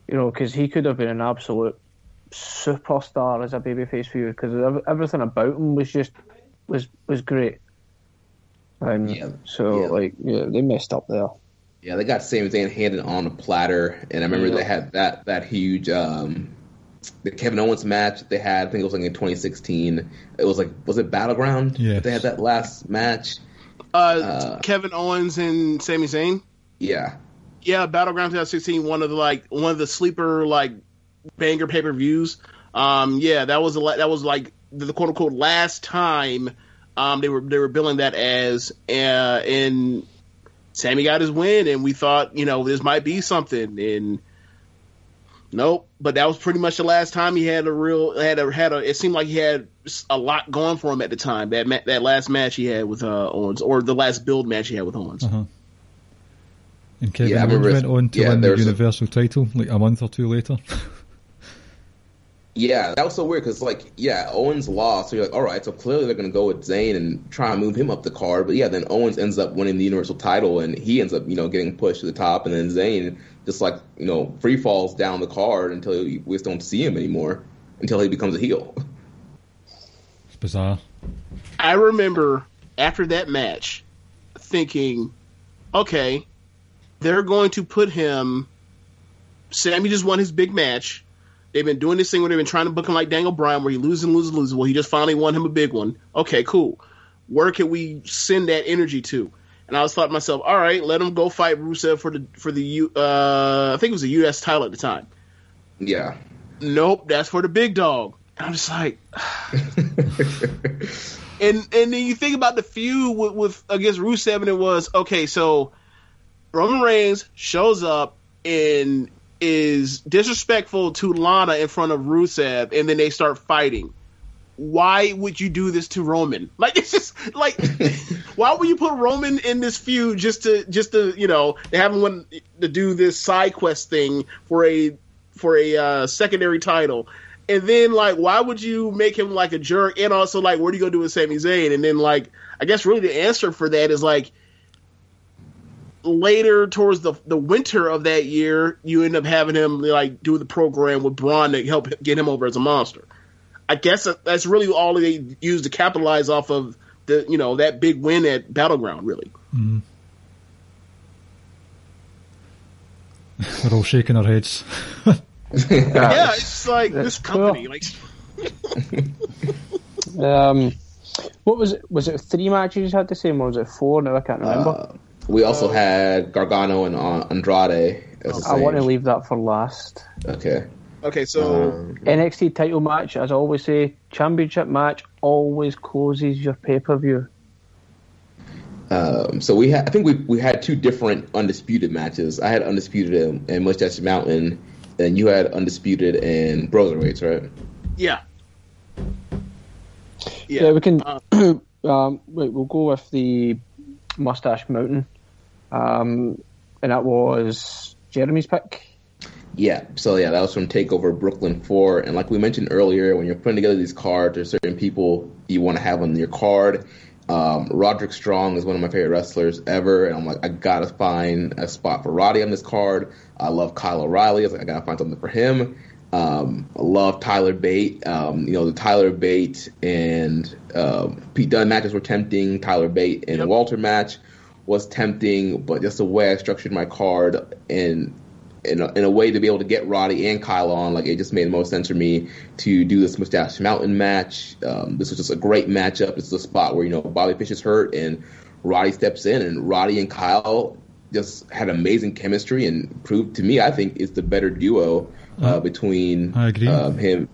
you know, because he could have been an absolute superstar as a babyface for you because everything about him was just was was great. And Yeah, so yeah. like yeah, they messed up there. Yeah, they got Sami Zayn handed on a platter, and I remember Yeah. they had that that huge um, the Kevin Owens match they had. I think it was like in 2016. It was like was it Battleground? Yeah, they had that last match. Uh, Uh, Kevin Owens and Sami Zayn. Yeah, Yeah, Battleground 2016, one of the like one of the sleeper like banger pay per views. Um, yeah, that was the la- that was like the quote unquote last time um, they were they were billing that as uh, and Sami got his win, and we thought you know this might be something, and nope. But that was pretty much the last time he had a real had a had a. It seemed like he had a lot going for him at the time. That ma- that last match he had with uh, Owens, or the last build match he had with Owens. Uh-huh. And Kevin Yeah, I Owens went on to yeah, win the there's a- Universal title like a month or two later. yeah, that was so weird because like yeah, Owens lost, so you're like, all right, so clearly they're gonna go with Zayn and try and move him up the card. But yeah, then Owens ends up winning the Universal title, and he ends up you know getting pushed to the top, and then Zayn just like you know free falls down the card until we just don't see him anymore until he becomes a heel. It's bizarre. I remember after that match thinking, okay, they're going to put him. Sami just won his big match. They've been doing this thing where they've been trying to book him like Daniel Bryan, where he loses and loses, loses. Well, he just finally won him a big one. Okay, cool. Where can we send that energy to? And I was thought to myself, all right, let him go fight Rusev for the for the U. Uh, I think it was a U.S. title at the time. Yeah. Nope, that's for the big dog. And I'm just like, and and then you think about the feud with, with against Rusev, and it was okay. So Roman Reigns shows up and is disrespectful to Lana in front of Rusev, and then they start fighting. Why would you do this to Roman? Like it's just like, why would you put Roman in this feud just to just to you know to have him want to do this side quest thing for a for a uh, secondary title? And then like, why would you make him like a jerk? And also like, what are you gonna do with Sami Zayn? And then like, I guess really the answer for that is like later towards the the winter of that year, you end up having him like do the program with Braun to help get him over as a monster. I guess that's really all they used to capitalize off of the you know that big win at Battleground. Really, We're all shaking our heads. yeah, it's like this company like. Um, what was it? Was it three matches you had the same, or was it four? Now I can't remember. Uh, we also had Gargano and uh, Andrade. I want to leave that for last. Okay. Okay, so Um, NXT title match, as I always say, championship match always closes your pay per view. Um, so we had, I think we we had two different undisputed matches. I had undisputed and, in Mustache Mountain, and you had undisputed in Broserweights, right? yeah, Yeah, we can. Uh, um, wait, we'll go with the Mustache Mountain, um, and that was Jeremy's pick. Yeah. So yeah, that was from Takeover Brooklyn Four, and like we mentioned earlier, when you're putting together these cards, there's certain people you want to have on your card. Um, Roderick Strong is one of my favorite wrestlers ever, and I'm like, I gotta find a spot for Roddy on this card. I love Kyle O'Reilly. I was like, I gotta find something for him. Um, I love Tyler Bate. Um, you know, the Tyler Bate and uh, Pete Dunne matches were tempting. Tyler Bate and yep. Walter match was tempting, but just the way I structured my card and in a, in a way to be able to get Roddy and Kyle on, like it just made the most sense for me to do this Mustache Mountain match. Um, this was just a great matchup. It's a spot where you know Bobby Fish is hurt and Roddy steps in, and Roddy and Kyle just had amazing chemistry and proved to me, I think, it's the better duo uh, mm-hmm. between um, him,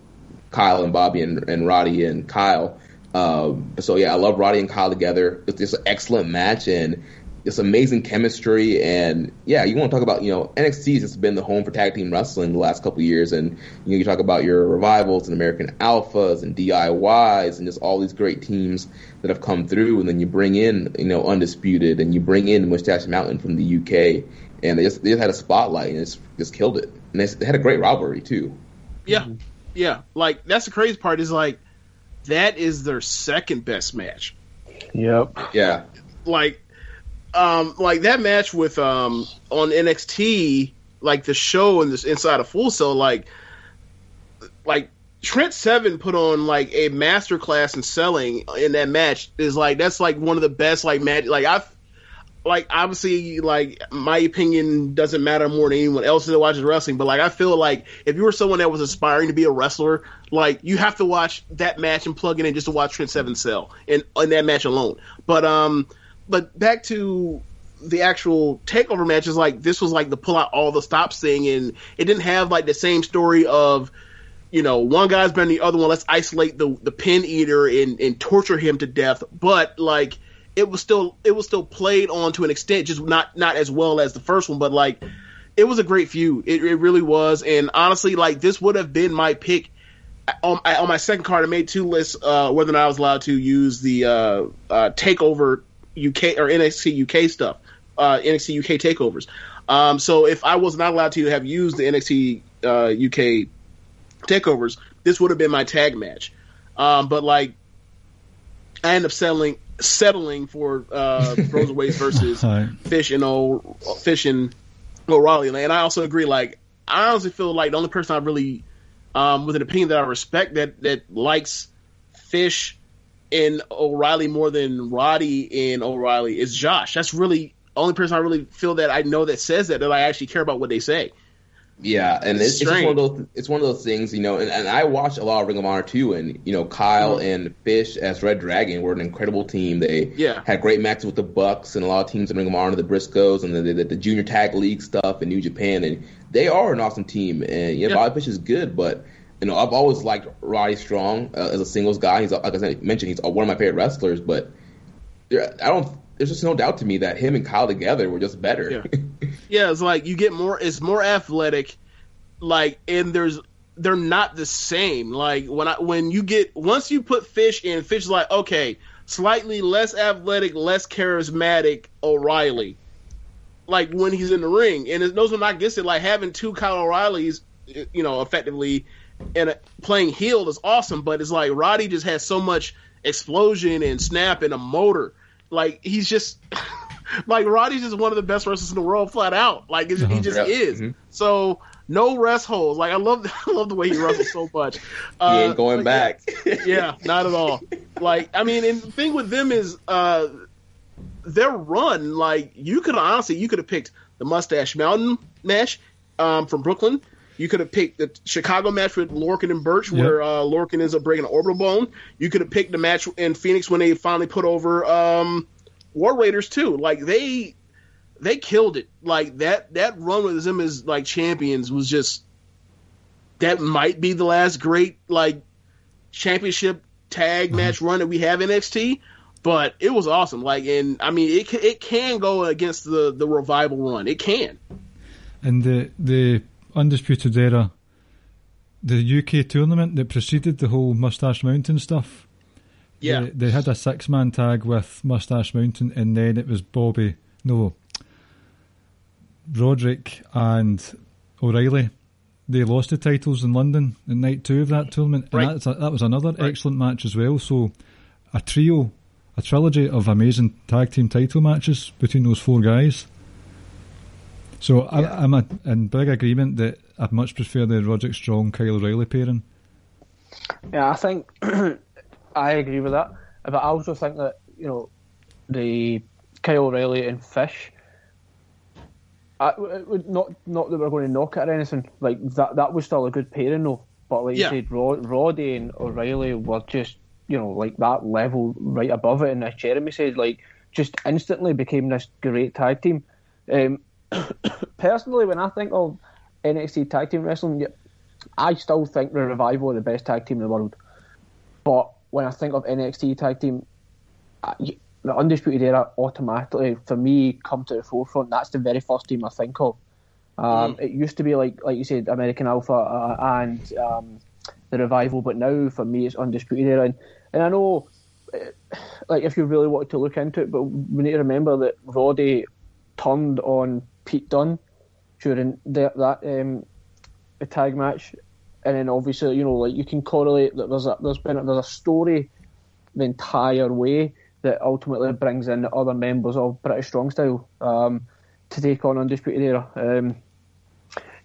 Kyle and Bobby, and, and Roddy and Kyle. Um, so yeah, I love Roddy and Kyle together. It's just an excellent match, and it's amazing chemistry, and yeah, you want to talk about you know NXT has just been the home for tag team wrestling the last couple years, and you know you talk about your revivals and American Alphas and DIYs and just all these great teams that have come through, and then you bring in you know Undisputed and you bring in Mustache Mountain from the UK, and they just they just had a spotlight and just just killed it, and they, they had a great rivalry too. Yeah, yeah, like that's the crazy part is like that is their second best match. Yep. Yeah. Like um, like that match with um on NXT, like the show and this inside of Full Sail, like like Trent Seven put on like a master class in selling in that match is like that's like one of the best like match like I've like obviously like my opinion doesn't matter more than anyone else that watches wrestling, but like I feel like if you were someone that was aspiring to be a wrestler, like you have to watch that match and plug it in just to watch Trent Seven sell in in that match alone. But um but back to the actual takeover matches, like this was like the pull out all the stops thing, and it didn't have like the same story of you know one guy's been the other one. Let's isolate the the pin eater and and torture him to death. But like it was still it was still played on to an extent, just not not as well as the first one. But like it was a great feud. It, it really was, and honestly, like this would have been my pick. On, on my second card, I made two lists uh, whether or not I was allowed to use the uh, uh, takeover UK or NXT UK stuff, uh, NXT UK takeovers. Um, so if I was not allowed to have used the NXT uh, UK takeovers, this would have been my tag match. Um, but like, I end up settling settling for uh, Broserweights versus right. Fish and old Fish and O'Reilly, and I also agree. Like, I honestly feel like the only person I really, um, with an opinion that I respect that that likes Fish in O'Reilly more than Roddy in O'Reilly is Josh. That's really only person I really feel that I know that says that that I actually care about what they say. Yeah, and it's, it's, it's one of those it's one of those things, you know. And, and I watch a lot of Ring of Honor too, and you know Kyle mm-hmm. and Fish as Red Dragon were an incredible team. They yeah. had great matches with the Bucks and a lot of teams in Ring of Honor, the Briscoes and the, the, the Junior Tag League stuff in New Japan, and they are an awesome team. And yeah, yeah. Bobby Fish is good, but you know, I've always liked Roddy Strong uh, as a singles guy. He's like I mentioned, he's one of my favorite wrestlers. But there, I don't. There's just no doubt to me that him and Kyle together were just better. Yeah, yeah it's like you get more. It's more athletic. Like, and there's they're not the same. Like when I when you get once you put Fish in, Fish is like okay, slightly less athletic, less charismatic O'Reilly. Like when he's in the ring, and it, those are not gets it. Like having two Kyle O'Reillys, you know, effectively and playing heel is awesome, but it's like Roddy just has so much explosion and snap and a motor. Like he's just like Roddy's just one of the best wrestlers in the world, flat out. Like uh-huh. he just yep. is. Mm-hmm. So no rest holds. Like I love, I love the way he wrestles so much. Uh, he ain't going back. Yeah, yeah, not at all. Like I mean, and the thing with them is uh, their run. Like you could honestly, you could have picked the Mustache Mountain match um, from Brooklyn. You could have picked the Chicago match with Lorcan and Burch, yep. where uh, Lorcan ends up breaking an orbital bone. You could have picked the match in Phoenix when they finally put over um, War Raiders too. Like they they killed it. Like that that run with them as like champions was just that might be the last great like championship tag mm-hmm. match run that we have in NXT. But it was awesome. Like, and I mean, it it can go against the the revival run. It can. And the the Undisputed Era, the UK tournament that preceded the whole Mustache Mountain stuff. Yeah. They, they had a six man tag with Mustache Mountain, and then it was Bobby, no, Roderick and O'Reilly. They lost the titles in London in night two of that tournament, right. and a, that was another right. excellent match as well. So, a trio, a trilogy of amazing tag team title matches between those four guys. So I, I'm a, in big agreement that I'd much prefer the Roderick Strong Kyle O'Reilly pairing. Yeah, I think I agree with that. But I also think that you know the Kyle O'Reilly and Fish. I, it would not not that we're going to knock it or anything like that. That was still a good pairing though. But like Yeah. you said, Rod, Roddy and O'Reilly were just you know like that level right above it. And as Jeremy said, like just instantly became this great tag team. Um, personally, when I think of NXT tag team wrestling, I still think the Revival are the best tag team in the world. But when I think of NXT tag team, the Undisputed Era automatically, for me, come to the forefront. That's the very first team I think of. Um, It used to be like, like you said, American Alpha uh, and um, the Revival, but now for me it's Undisputed Era. And, and I know, eh, like, if you really wanted to look into it, but we need to remember that Roddy turned on Pete Dunne during the, that um, the tag match, and then obviously you know like you can correlate that there's a there's been a, there's a story the entire way that ultimately brings in the other members of British Strong Style um, to take on Undisputed Era. Um,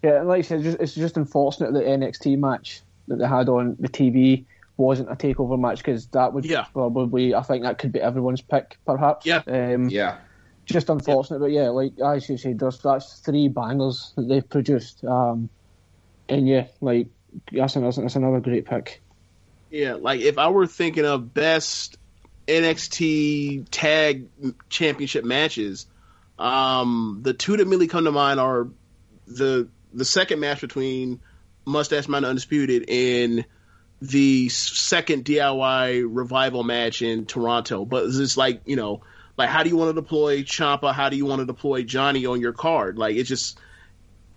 yeah, and like I said, it's just, it's just unfortunate that the NXT match that they had on the TV wasn't a takeover match because that would Yeah. probably I think that could be everyone's pick perhaps. Yeah. Um, Yeah. Just unfortunate, but yeah, like as you said, there's that's three bangers that they've produced, um, and yeah, like that's another, that's another great pick. Yeah, like if I were thinking of best NXT tag championship matches, um, the two that immediately come to mind are the the second match between Mustache Man Undisputed and the second DIY revival match in Toronto. But it's like, you know, like how do you want to deploy Ciampa? How do you want to deploy Johnny on your card? Like it's just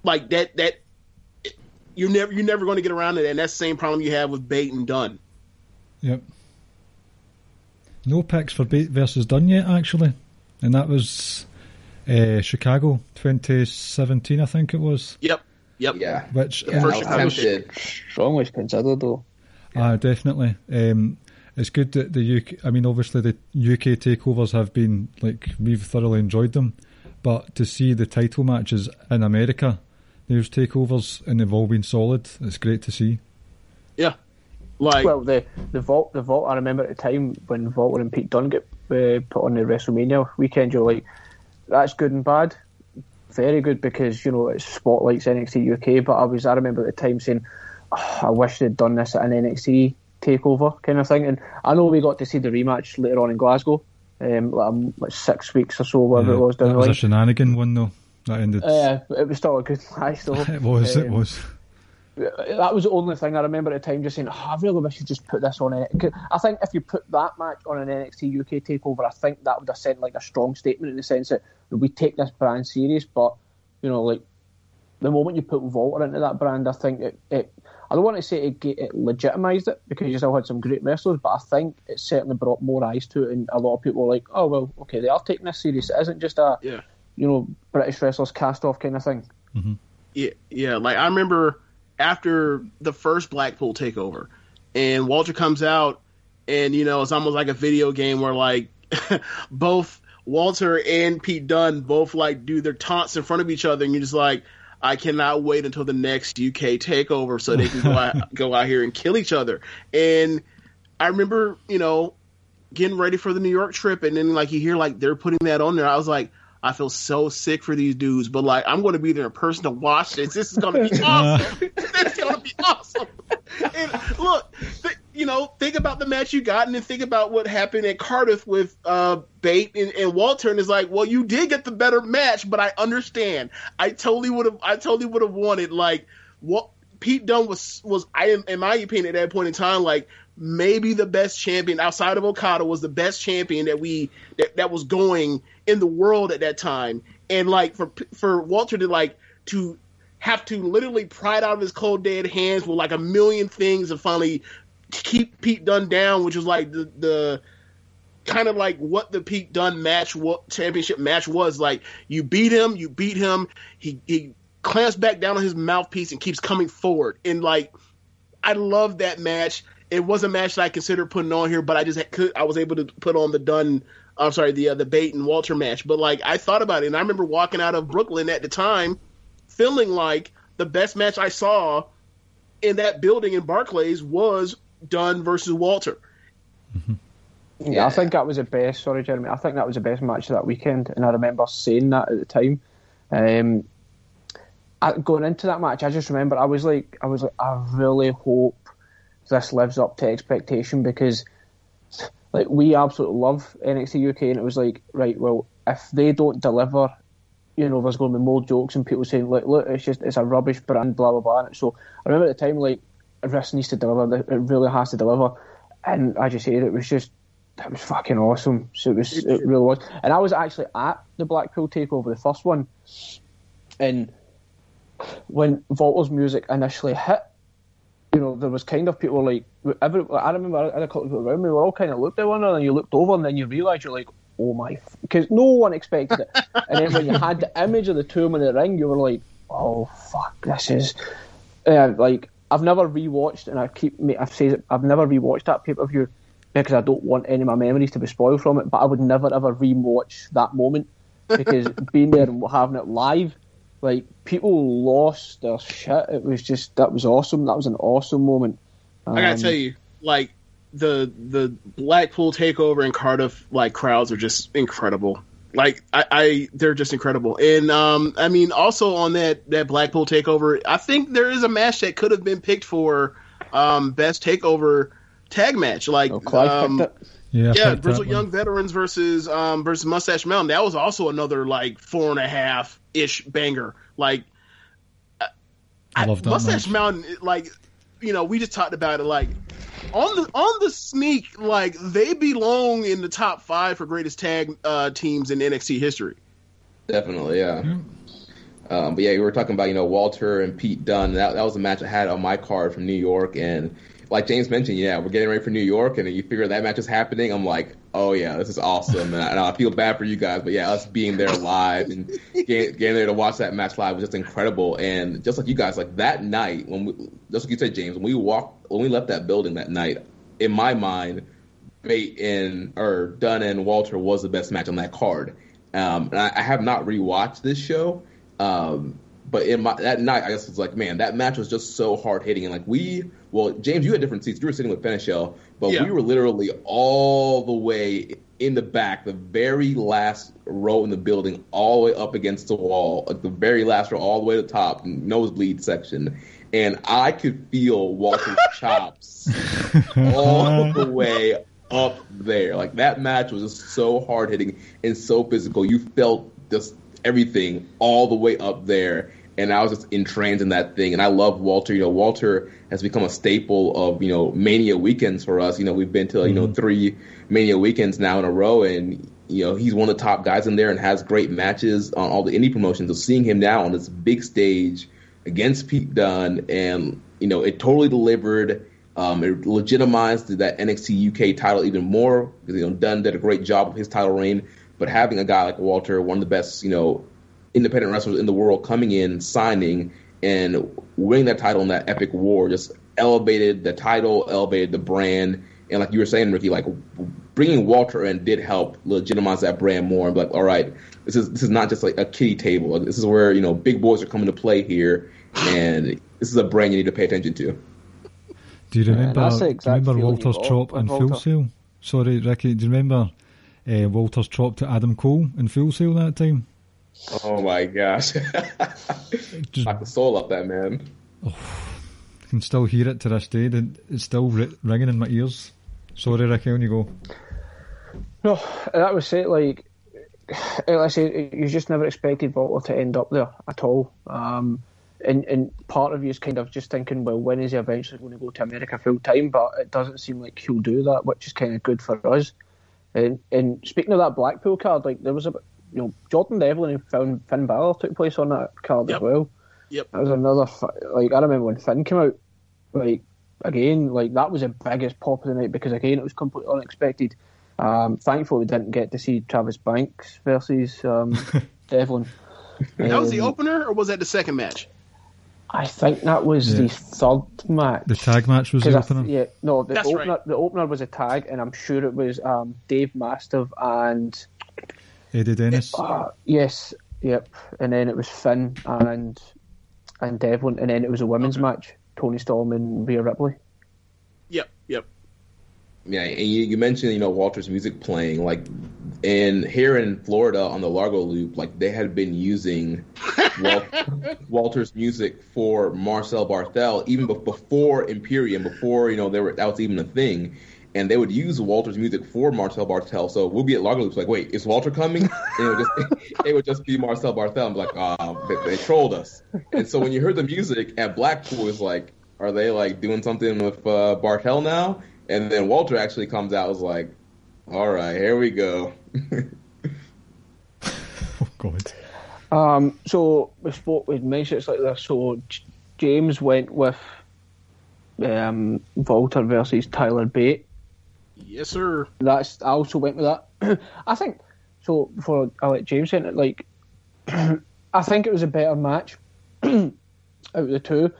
like that that you're never you're never going to get around it, and that's the same problem you have with Bate and Dunne. Yep. No picks for Bate versus Dunne yet, actually, and that was uh, Chicago 2017, I think it was. Yep. Yep. Yeah. Which Yeah, First I was I was- tempted. Strongly considered though. Ah, definitely. Um, it's good that the UK. I mean, obviously the UK takeovers have been like we've thoroughly enjoyed them, but to see the title matches in America, there's takeovers and they've all been solid. It's great to see. Yeah. Like Well, the the vault, the vault. I remember at the time when Vault and Pete Dunne get uh, put on the WrestleMania weekend. You're like, that's good and bad. Very good because you know it spotlights NXT UK. But I was, I remember at the time saying, "Oh, I wish they'd done this at an NXT takeover kind of thing. And I know we got to see the rematch later on in Glasgow, um, like, um, like six weeks or so, whatever it was down that was line. a shenanigan one though. That ended. Uh, it was still a good match though. it was. it Um, was. that was the only thing I remember at the time just saying, oh, I really wish you just put this on it. I think if you put that match on an NXT UK takeover, I think that would have sent like a strong statement in the sense that we take this brand serious, but you know, like the moment you put Walter into that brand, I think it, it I don't want to say it, it legitimised it because you still had some great wrestlers, but I think it certainly brought more eyes to it, and a lot of people were like, oh well, okay, they are taking this serious. It isn't just a Yeah. you know British wrestlers cast off kind of thing. Mm-hmm. Yeah, yeah. Like I remember after the first Blackpool takeover, and Walter comes out, and you know it's almost like a video game where like both Walter and Pete Dunne both like do their taunts in front of each other, and you're just like, I cannot wait until the next UK takeover so they can go out, go out here and kill each other. And I remember, you know, getting ready for the New York trip, and then like you hear like they're putting that on there. I was like, I feel so sick for these dudes, but like I'm going to be there in person to watch this. This is going to be awesome. this is going to be awesome. And look, th- you know, think about the match you got, and then think about what happened at Cardiff with uh, Bate and, and Walter, and it's like, well, you did get the better match, but I understand. I totally would have. I totally would have wanted like what. Pete Dunne was was I in my opinion at that point in time like maybe the best champion outside of Okada was the best champion that we that, that was going in the world at that time and like for for Walter to like to have to literally pry it out of his cold dead hands with like a million things and finally keep Pete Dunne down which was like the the kind of like what the Pete Dunne match what championship match was like you beat him you beat him he he clamps back down on his mouthpiece and keeps coming forward and like I love that match it was a match that I considered putting on here, but I just could I was able to put on the Dunne. I'm sorry, the uh, the Bate and Walter match. But like I thought about it, and I remember walking out of Brooklyn at the time, feeling like the best match I saw in that building in Barclays was Dunne versus Walter. Yeah, yeah, I think that was the best. Sorry, Jeremy. I think that was the best match of that weekend, and I remember saying that at the time. Um, I, going into that match, I just remember I was like, I was like, I really hope this lives up to expectation because, like, we absolutely love NXT UK, and it was like, right, well, if they don't deliver, you know, there's going to be more jokes and people saying, like, look, it's just it's a rubbish brand, blah blah blah. And so I remember at the time, like, this needs to deliver. It really has to deliver, and I just said it was just that was fucking awesome. So it was, it really was. And I was actually at the Blackpool takeover, the first one, and when Walter's music initially hit, you know, there was kind of people like, every, I remember I had a couple of people around me, we all kind of looked at one another, and you looked over, and then you realise you're like, oh my, because no one expected it. and then when you had the image of the two in the ring, you were like, oh fuck, this is, uh, like, I've never rewatched, and I keep, I've said I've never rewatched that pay per view because I don't want any of my memories to be spoiled from it. But I would never ever rewatch that moment because being there and having it live, like people lost their shit. It was just that was awesome. That was an awesome moment. Um, I gotta tell you, like the the Blackpool takeover in Cardiff, like crowds are just incredible. Like I, I they're just incredible. And um, I mean, also on that that Blackpool takeover, I think there is a match that could have been picked for um, best takeover tag match. Like, oh, um, yeah, yeah, Grizzled Young Veterans versus um, versus Mustache Mountain. That was also another like four and a half ish banger. Like, I, love that Mustache match. Mountain. Like, you know, we just talked about it. Like, on the on the sneak, like they belong in the top five for greatest tag uh, teams in NXT history. Definitely, yeah. Um, but yeah, we were talking about you know Walter and Pete Dunne. That that was a match I had on my card from New York, and like James mentioned, yeah, we're getting ready for New York, and you figure that match is happening. I'm like, oh yeah, this is awesome, and I, and I feel bad for you guys, but yeah, us being there live and getting, getting, there to watch that match live was just incredible. And just like you guys, like that night when we, just like you said, James, when we walked, when we left that building that night, in my mind, Bate and or Dunne and Walter was the best match on that card. Um, and I, I have not rewatched this show. Um, but in my that night, I guess it's like, man, that match was just so hard hitting, and like we, well, James, you had different seats. You were sitting with Fenichel, but yeah. we were literally all the way in the back, the very last row in the building, all the way up against the wall, like the very last row, all the way to the top, nosebleed section, and I could feel Walter's chops all the way up there. Like that match was just so hard hitting and so physical. You felt just everything all the way up there and I was just entranced in that thing. And I love Walter. You know, Walter has become a staple of you know Mania weekends for us. You know, we've been to mm-hmm. you know mm-hmm. three Mania weekends now in a row, and you know he's one of the top guys in there and has great matches on all the indie promotions. So seeing him now on this big stage against Pete Dunne, and you know it totally delivered. Um, it legitimized that NXT UK title even more because you know Dunne did a great job of his title reign. But having a guy like Walter, one of the best, you know, independent wrestlers in the world coming in, signing, and winning that title in that epic war just elevated the title, elevated the brand. And like you were saying, Ricky, like bringing Walter in did help legitimize that brand more. And like, all right, this is this is not just like a kitty table. This is where you know big boys are coming to play here, and this is a brand you need to pay attention to. Do you remember? Yeah, do you remember Walter's chop in Full Sail? Sorry, Ricky. Do you remember uh, Walter's chop to Adam Cole in Full Sail that time? Oh my gosh. Just, Knock the soul up that man. Oh, I can still hear it to this day. It's still ringing in my ears. Sorry, Ricky, on you go. No, that was it. Like, like I say, you just never expected Walter to end up there at all. Um, and, and part of you is kind of just thinking, well, when is he eventually going to go to America full time? But it doesn't seem like he'll do that, which is kind of good for us. And, and speaking of that Blackpool card, like there was a you know, Jordan Devlin and Finn, Finn Balor took place on that card yep. as well. Yep. That was another, like, I remember when Finn came out, like, again, like, that was the biggest pop of the night because, again, it was completely unexpected. Um, thankfully, we didn't get to see Travis Banks versus um, Devlin. That was the um, opener, or was that the second match? I think that was Yeah. the third match. The tag match was the 'Cause I- opener. yeah, no, the That's opener. right. The opener was a tag, and I'm sure it was um, Dave Mastiff and Eddie Dennis. uh, yes, yep, and then it was Finn and and Devlin, and then it was a women's match: Toni Storm and Rhea Ripley. Yep, yep. Yeah, and you, you mentioned you know Walter's music playing like in here in Florida on the Largo Loop, like they had been using Wal- Walter's music for Marcel Barthel even be- before Imperium, before you know there were that was even a thing, and they would use Walter's music for Marcel Barthel. So we'll be at Largo Loops like, wait, is Walter coming? And it would just it would just be Marcel Barthel. I'm like, oh, they, they trolled us. And so when you heard the music at Blackpool, it's like, are they like doing something with uh, Barthel now? And then Walter actually comes out was like, all right, here we go. Oh God. Um, so we spoke with mentioned it's like this. So J- James went with um, Walter versus Tyler Bate. Yes, sir. That's I also went with that. I think so. Before I let James in it, like I think it was a better match out of the two,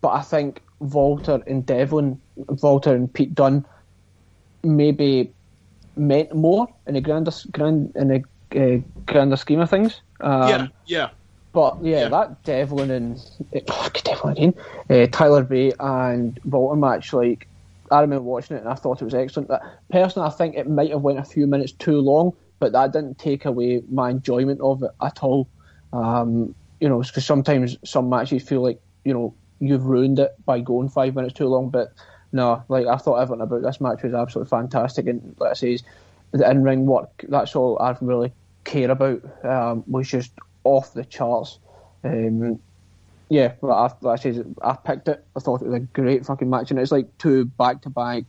but I think Walter and Devlin, Walter and Pete Dunne, maybe meant more in the grander grand in the uh, grander scheme of things. Um, yeah, yeah. but yeah, Yeah. that Devlin and oh, Devlin again, uh, Tyler Bate and Walter match, like I remember watching it and I thought it was excellent. Personally, I think it might have went a few minutes too long, but that didn't take away my enjoyment of it at all. Um, you know, because sometimes some matches feel like you know you've ruined it by going five minutes too long, but no, like I thought everything about this match was absolutely fantastic, and I say, the in ring work. That's all I really care about. Um, was just off the charts. Um, yeah, but I, like I said, I picked it. I thought it was a great fucking match, and it's like two back to back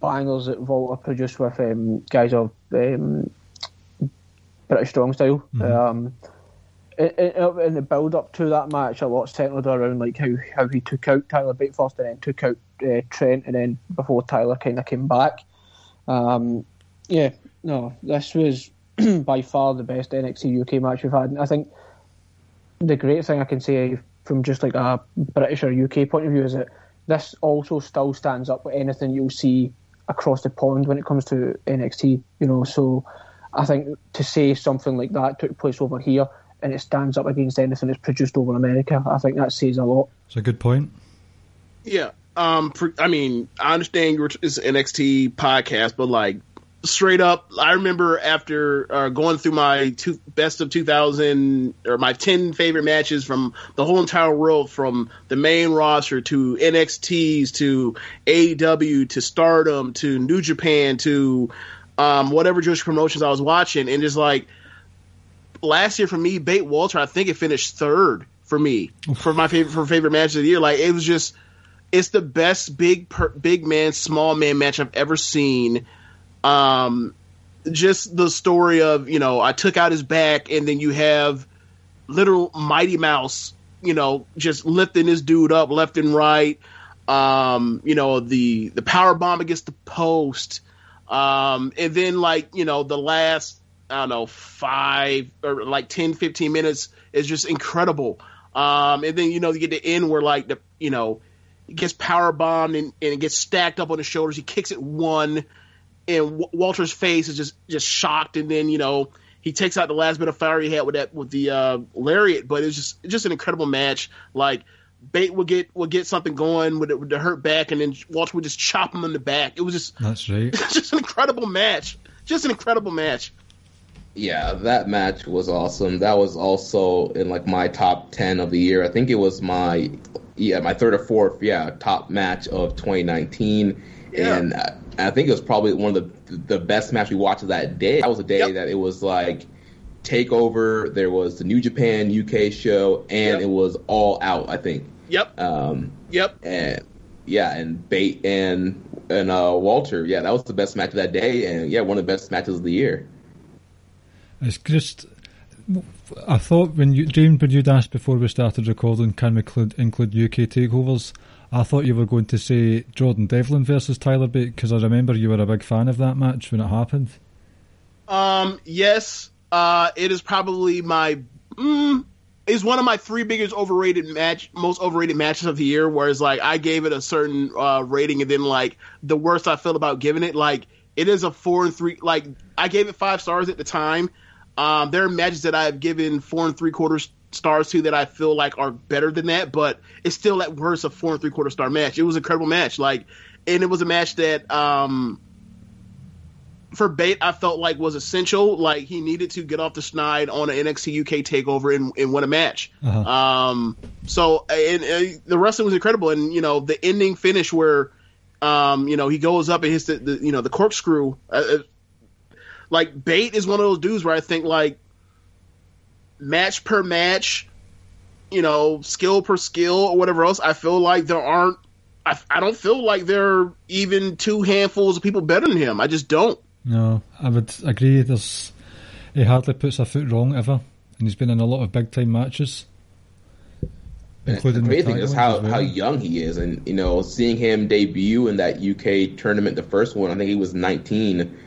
bangers that Walter produced with um, guys of um, British Strong Style. Um, in, the build up to that match, a lot centred around like how, how he took out Tyler Bate first, and then took out uh, Trent, and then before Tyler kind of came back. Um, yeah, no, this was by far the best NXT UK match we've had. And I think the great thing I can say from just like a British or UK point of view is that this also still stands up with anything you'll see across the pond when it comes to NXT. You know, so I think to say something like that took place over here and it stands up against anything that's produced over America, I think that says a lot. It's a good point. Yeah. Um. I mean, I understand you're- it's an NXT podcast, but like straight up, I remember after uh, going through my two, best of 2000 or my 10 favorite matches from the whole entire world, from the main roster to NXTs to AEW to Stardom to New Japan to um, whatever joshi promotions I was watching, and just like last year for me, Bate Walter, I think it finished third for me for my favorite for favorite match of the year. Like it was just, it's the best big per, big man small man match I've ever seen. Um, just the story of you know I took out his back, and then you have literal Mighty Mouse, you know, just lifting this dude up left and right. Um, you know the the power bomb against the post, um, and then like you know the last I don't know five or like 10, 15 minutes is just incredible. Um, and then you know you get the end where like the you know he gets power bombed and, and it gets stacked up on his shoulders. He kicks it one, and w- Walter's face is just just shocked. And then you know he takes out the last bit of fire he had with that with the uh, lariat. But it's just just an incredible match. Like Bate would get would get something going with, it, with the hurt back, and then Walter would just chop him in the back. It was just That's right. just an incredible match. Just an incredible match. Yeah, that match was awesome. That was also in like my top ten of the year. I think it was my yeah my third or fourth yeah top match of 2019, Yeah. and I, I think it was probably one of the the best match we watched that day. That was a day Yep. that it was like takeover. There was the New Japan UK show, and Yep. it was all out. I think. Yep. Um, Yep. and yeah, and Bate and and uh, Walter. Yeah, that was the best match of that day, and yeah, one of the best matches of the year. It's just. I thought when you, James, when you'd asked before we started recording, can we include, include UK takeovers? I thought you were going to say Jordan Devlin versus Tyler Bate because I remember you were a big fan of that match when it happened. Um, yes, uh, it is probably my. Mm, is one of my three biggest overrated match, most overrated matches of the year. Whereas like I gave it a certain uh, rating, and then like the worst I felt about giving it, like it is a four and three. Like I gave it five stars at the time. Um, there are matches that I have given four and three quarters stars to that I feel like are better than that, but it's still at worst a four and three quarter star match. It was an incredible match, like, and it was a match that um, for Bate I felt like was essential. Like he needed to get off the schneid on an NXT UK takeover and, and win a match. Uh-huh. Um, so and, and the wrestling was incredible, and you know the ending finish where. Um, you know, he goes up and hits the, the you know the corkscrew. Uh, uh, like Bate is one of those dudes where I think like match per match, you know, skill per skill or whatever else, I feel like there aren't. I, I don't feel like there are even two handfuls of people better than him. I just don't. No, I would agree. There's he hardly puts a foot wrong ever, and he's been in a lot of big time matches. Including the great thing is how, well. how young he is, and you know, seeing him debut in that UK tournament, the first one, I think he was 19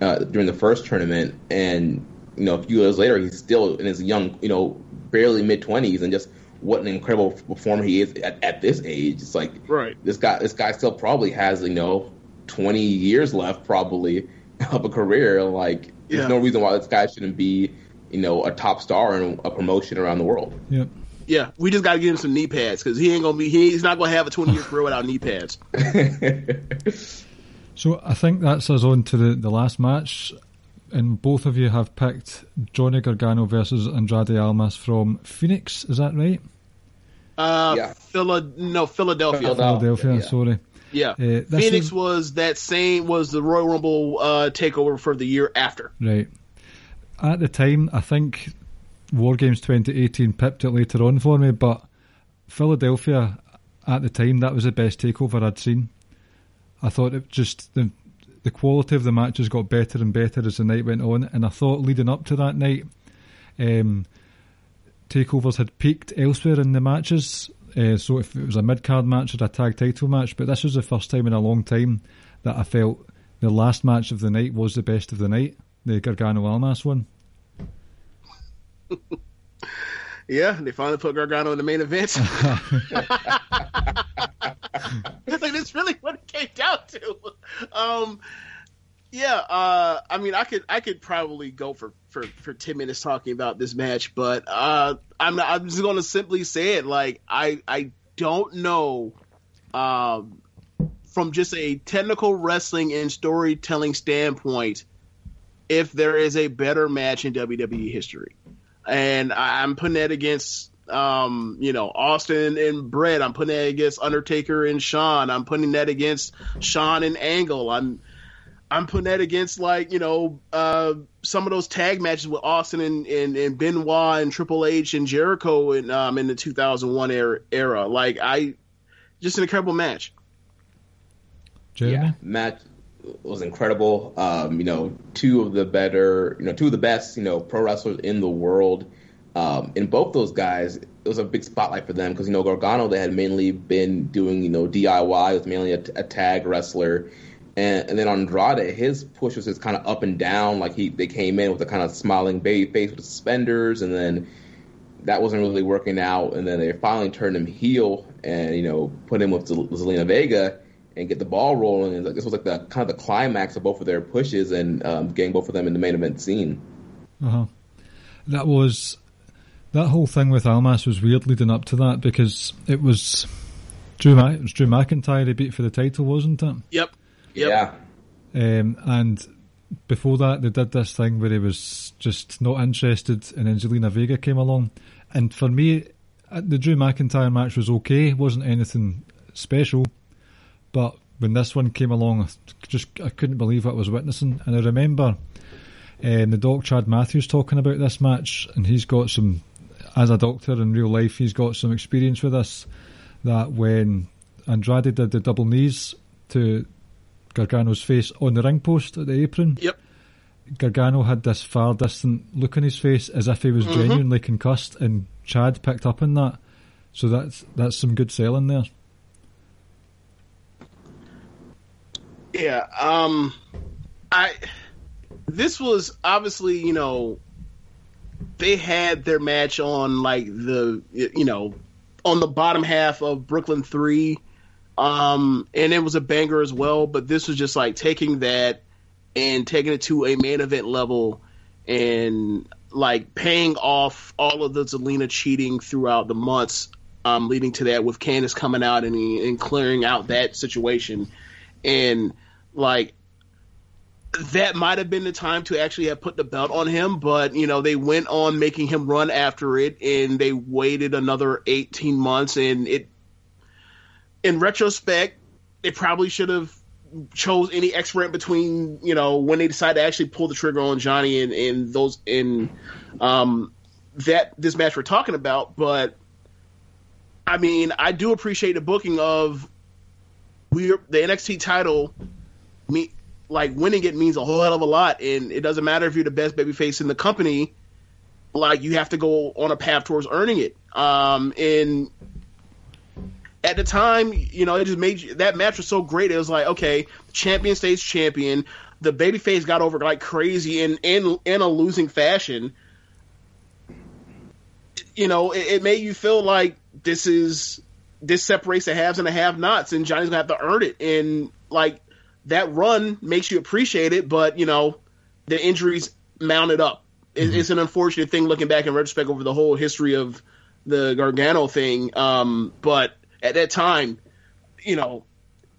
uh, during the first tournament, and you know, a few years later, he's still in his young, you know, barely mid 20s, and just what an incredible performer he is at, at this age. It's like right. this guy, this guy still probably has you know 20 years left, probably of a career. Like, there's no reason why this guy shouldn't be, you know, a top star in a promotion around the world. Yep. Yeah, we just got to give him some knee pads because he ain't gonna be. He, he's not gonna have a 20 year career without knee pads. So I think that's us on to the, the last match, and both of you have picked Johnny Gargano versus Andrade Almas from Phoenix. Is that right? Uh, Yeah. Phila- no, Philadelphia. Philadelphia. Philadelphia. yeah. Sorry. Yeah, Uh, Phoenix is- was that same was the Royal Rumble uh, takeover for the year after. Right. At the time, I think War Games 2018 pipped it later on for me, but Philadelphia at the time that was the best takeover I'd seen. I thought it just the the quality of the matches got better and better as the night went on, and I thought leading up to that night, um, takeovers had peaked elsewhere in the matches. Uh, so if it was a mid card match or a tag title match, but this was the first time in a long time that I felt the last match of the night was the best of the night, the Gargano Almas one. Yeah, they finally put Gargano in the main event. Think that's really what it came down to. Um, yeah, uh, I mean, I could I could probably go for, for, for ten minutes talking about this match, but uh, I'm not, I'm just to simply say it. Like I I don't know, um, from just a technical wrestling and storytelling standpoint, if there is a better match in WWE history and I- I'm putting that against um, you know Austin and Brett. I'm putting that against Undertaker and Shawn. I'm putting that against Shawn and Angle. I'm I'm putting that against like you know uh, some of those tag matches with Austin and, and, and Benoit and Triple H and Jericho in um, in the 2001 era, era. Like I just an incredible match. Jeremy? Yeah, match was incredible. Um, you know, two of the better, you know, two of the best, you know, pro wrestlers in the world. Um, and both those guys, it was a big spotlight for them because you know Gargano they had mainly been doing you know DIY, was mainly a, a tag wrestler, and, and then Andrade his push was just kind of up and down. Like he they came in with a kind of smiling baby face with suspenders, and then that wasn't really working out. And then they finally turned him heel and you know put him with Zel- Zelina Vega and get the ball rolling. And this was like the kind of the climax of both of their pushes and um, getting both of them in the main event scene. Uh-huh. That was that whole thing with Almas was weird leading up to that because it was Drew Ma- it was Drew McIntyre he beat for the title, wasn't it? Yep. Yep. Yeah, Um, and before that, they did this thing where he was just not interested, and Zelina Vega came along. And for me, uh, the Drew McIntyre match was okay; wasn't anything special. But when this one came along, I just I couldn't believe what I was witnessing. And I remember um, the doc Chad Matthews talking about this match, and he's got some, as a doctor in real life, he's got some experience with this. That when Andrade did the double knees to Gargano's face on the ring post at the apron, Yep. Gargano had this far distant look on his face as if he was genuinely concussed, and Chad picked up on that. So that's that's some good selling there. Yeah. Um, I. This was obviously, you know, they had their match on like the you know on the bottom half of Brooklyn Three, um, and it was a banger as well. But this was just like taking that and taking it to a main event level and like paying off all of the Zelina cheating throughout the months um, leading to that with Candice coming out and, and clearing out that situation and like that might have been the time to actually have put the belt on him, but you know they went on making him run after it, and they waited another eighteen months, and it. In retrospect, they probably should have chose any X rent between you know when they decided to actually pull the trigger on Johnny and, and those in um, that this match we're talking about, but I mean I do appreciate the booking of we the NXT title me like winning it means a whole hell of a lot, and it doesn't matter if you're the best babyface in the company. Like you have to go on a path towards earning it. Um, and at the time, you know, it just made you, that match was so great. It was like, okay, champion stays champion. The babyface got over like crazy in in in a losing fashion. You know, it, it made you feel like this is this separates the haves and the have-nots, and Johnny's gonna have to earn it. And like that run makes you appreciate it, but you know the injuries mounted up. mm-hmm. It's an unfortunate thing looking back in retrospect over the whole history of the Gargano thing. Um, but at that time, you know,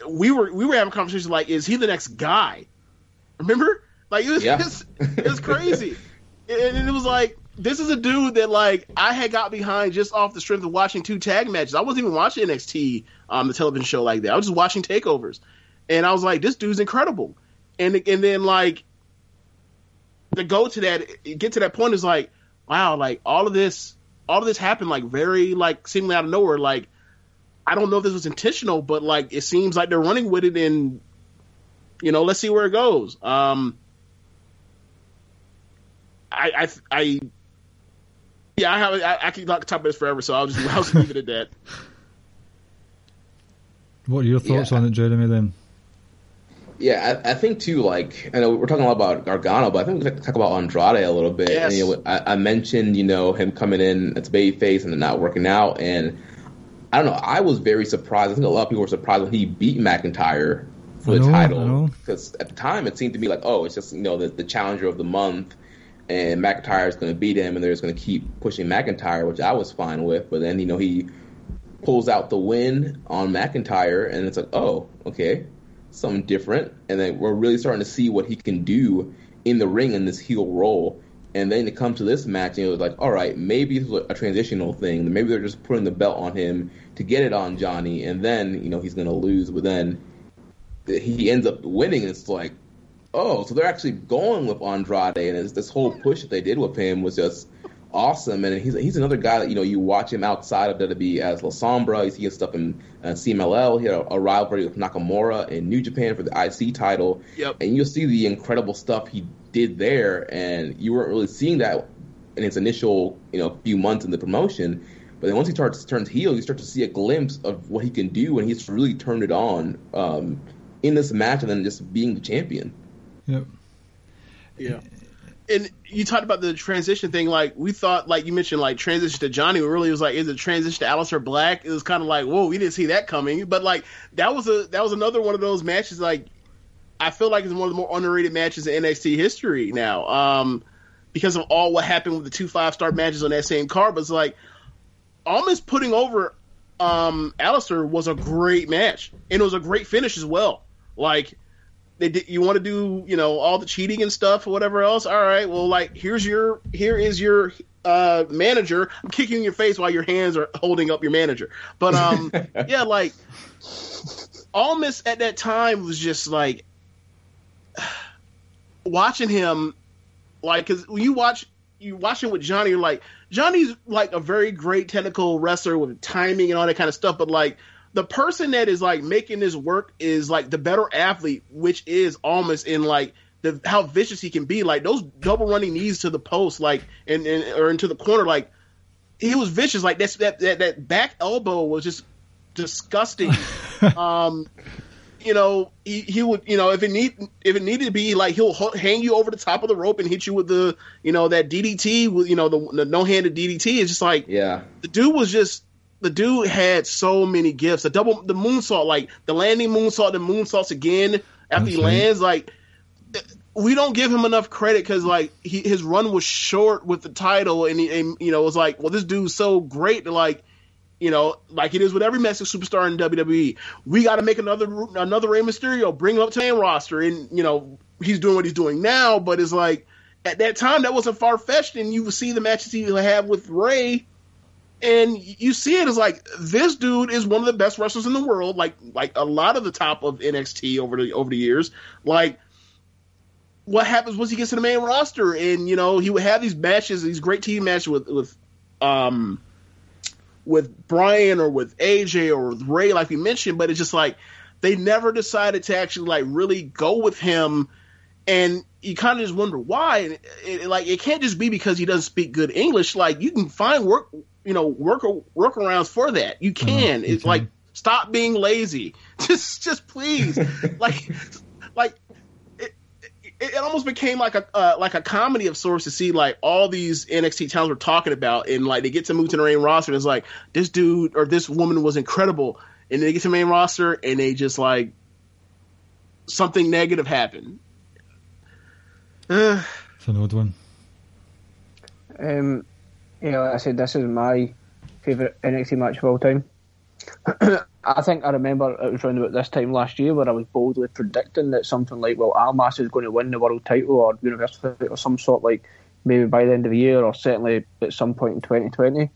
we were we were having conversations like, is he the next guy? Remember? Like it was yeah. just, it was crazy, and it was like this is a dude that like I had got behind just off the strength of watching two tag matches. I wasn't even watching NXT, um, the television show like that. I was just watching takeovers, and I was like, this dude's incredible. And and then like to go to that, get to that point is like, wow, like all of this, all of this happened like very like seemingly out of nowhere. Like I don't know if this was intentional, but like it seems like they're running with it, and you know, let's see where it goes. Um, I I, I yeah, I have I, I can talk about this forever, so I'll just I'll just leave it at that. What are your thoughts yeah. on it, Jeremy? Then yeah, I, I, think too. Like, I know we're talking a lot about Gargano, but I think we can talk about Andrade a little bit. Yes. And, you know, I, I, mentioned you know him coming in as babyface and not working out, and I don't know. I was very surprised. I think a lot of people were surprised when he beat McIntyre for the know, title because at the time it seemed to be like, oh, it's just you know the, the challenger of the month, and McIntyre is going to beat him, and they're just going to keep pushing McIntyre, which I was fine with. But then you know he pulls out the win on McIntyre, and it's like, oh, okay, something different, and then we're really starting to see what he can do in the ring in this heel role. And then to come to this match, and it was like, all right, maybe it's a transitional thing. Maybe they're just putting the belt on him to get it on Johnny, and then you know he's going to lose. But then he ends up winning, and it's like, oh, so they're actually going with Andrade, and this whole push that they did with him was just awesome. And he's he's another guy that you know you watch him outside of WWE as La Sombra. You see stuff in uh, CMLL. He had a, a, rivalry with Nakamura in New Japan for the IC title. Yep. And you'll see the incredible stuff he did there, and you weren't really seeing that in his initial you know few months in the promotion. But then once he starts turns heel, you start to see a glimpse of what he can do, and he's really turned it on um, in this match, and then just being the champion. Yep. Yeah and you talked about the transition thing. Like we thought, like you mentioned, like transition to Johnny. Really was like, is it transition to Aleister Black? It was kind of like, whoa, we didn't see that coming. But like that was a that was another one of those matches. Like I feel like it's one of the more underrated matches in NXT history now, um, because of all what happened with the two five star matches on that same card. But it's like almost putting over um, Aleister was a great match, and it was a great finish as well. Like they did, you want to do you know all the cheating and stuff or whatever else? All right well like here's your here is your uh manager. I'm kicking in your face while your hands are holding up your manager. But um yeah like almost at that time was just like watching him like because when you watch you watching with johnny you're like johnny's like a very great technical wrestler with timing and all that kind of stuff but like the person that is like making this work is like the better athlete, which is almost in like the how vicious he can be. Like those double running knees to the post, like and, and or into the corner, like he was vicious. Like that's that that, that back elbow was just disgusting. um, you know, he, he would, you know, if it need if it needed to be, like he'll h- hang you over the top of the rope and hit you with the, you know, that DDT with, you know, the, the no handed DDT. It's just like Yeah. the dude was just the dude had so many gifts. The double the moonsault, like the landing moonsault, the moonsaults again after he lands, like we don't give him enough credit because like he, his run was short with the title, and, he, and you know it was like, well, this dude's so great that like. You know, like it is with every Mexican superstar in WWE, we got to make another another Rey Mysterio, bring him up to main roster, and you know he's doing what he's doing now. But it's like at that time that wasn't far fetched, and you would see the matches he would have with Rey, and you see it as like this dude is one of the best wrestlers in the world, like like a lot of the top of NXT over the over the years. Like what happens once he gets to the main roster, and you know he would have these matches, these great team matches with with um with Bryan or with AJ or with Rey, like we mentioned, but it's just like they never decided to actually like really go with him and you kind of just wonder why. And it, it- like it can't just be because he doesn't speak good English. Like you can find work, you know, work workarounds for that. You can. you it's like stop being lazy. Just, just please, like, like. It, it, it almost became like a uh, like a comedy of sorts to see like all these NXT talents we're talking about, and like they get to move to the main roster, and it's like this dude or this woman was incredible, and they get to the main roster, and they just like something negative happened. Uh, It's an odd one. Um, yeah, like I said, this is my favourite NXT match of all time. I think I remember it was around about this time last year where I was boldly predicting that something like, well, Almas is going to win the world title or Universal title or some sort, like maybe by the end of the year or certainly at some point in 2020.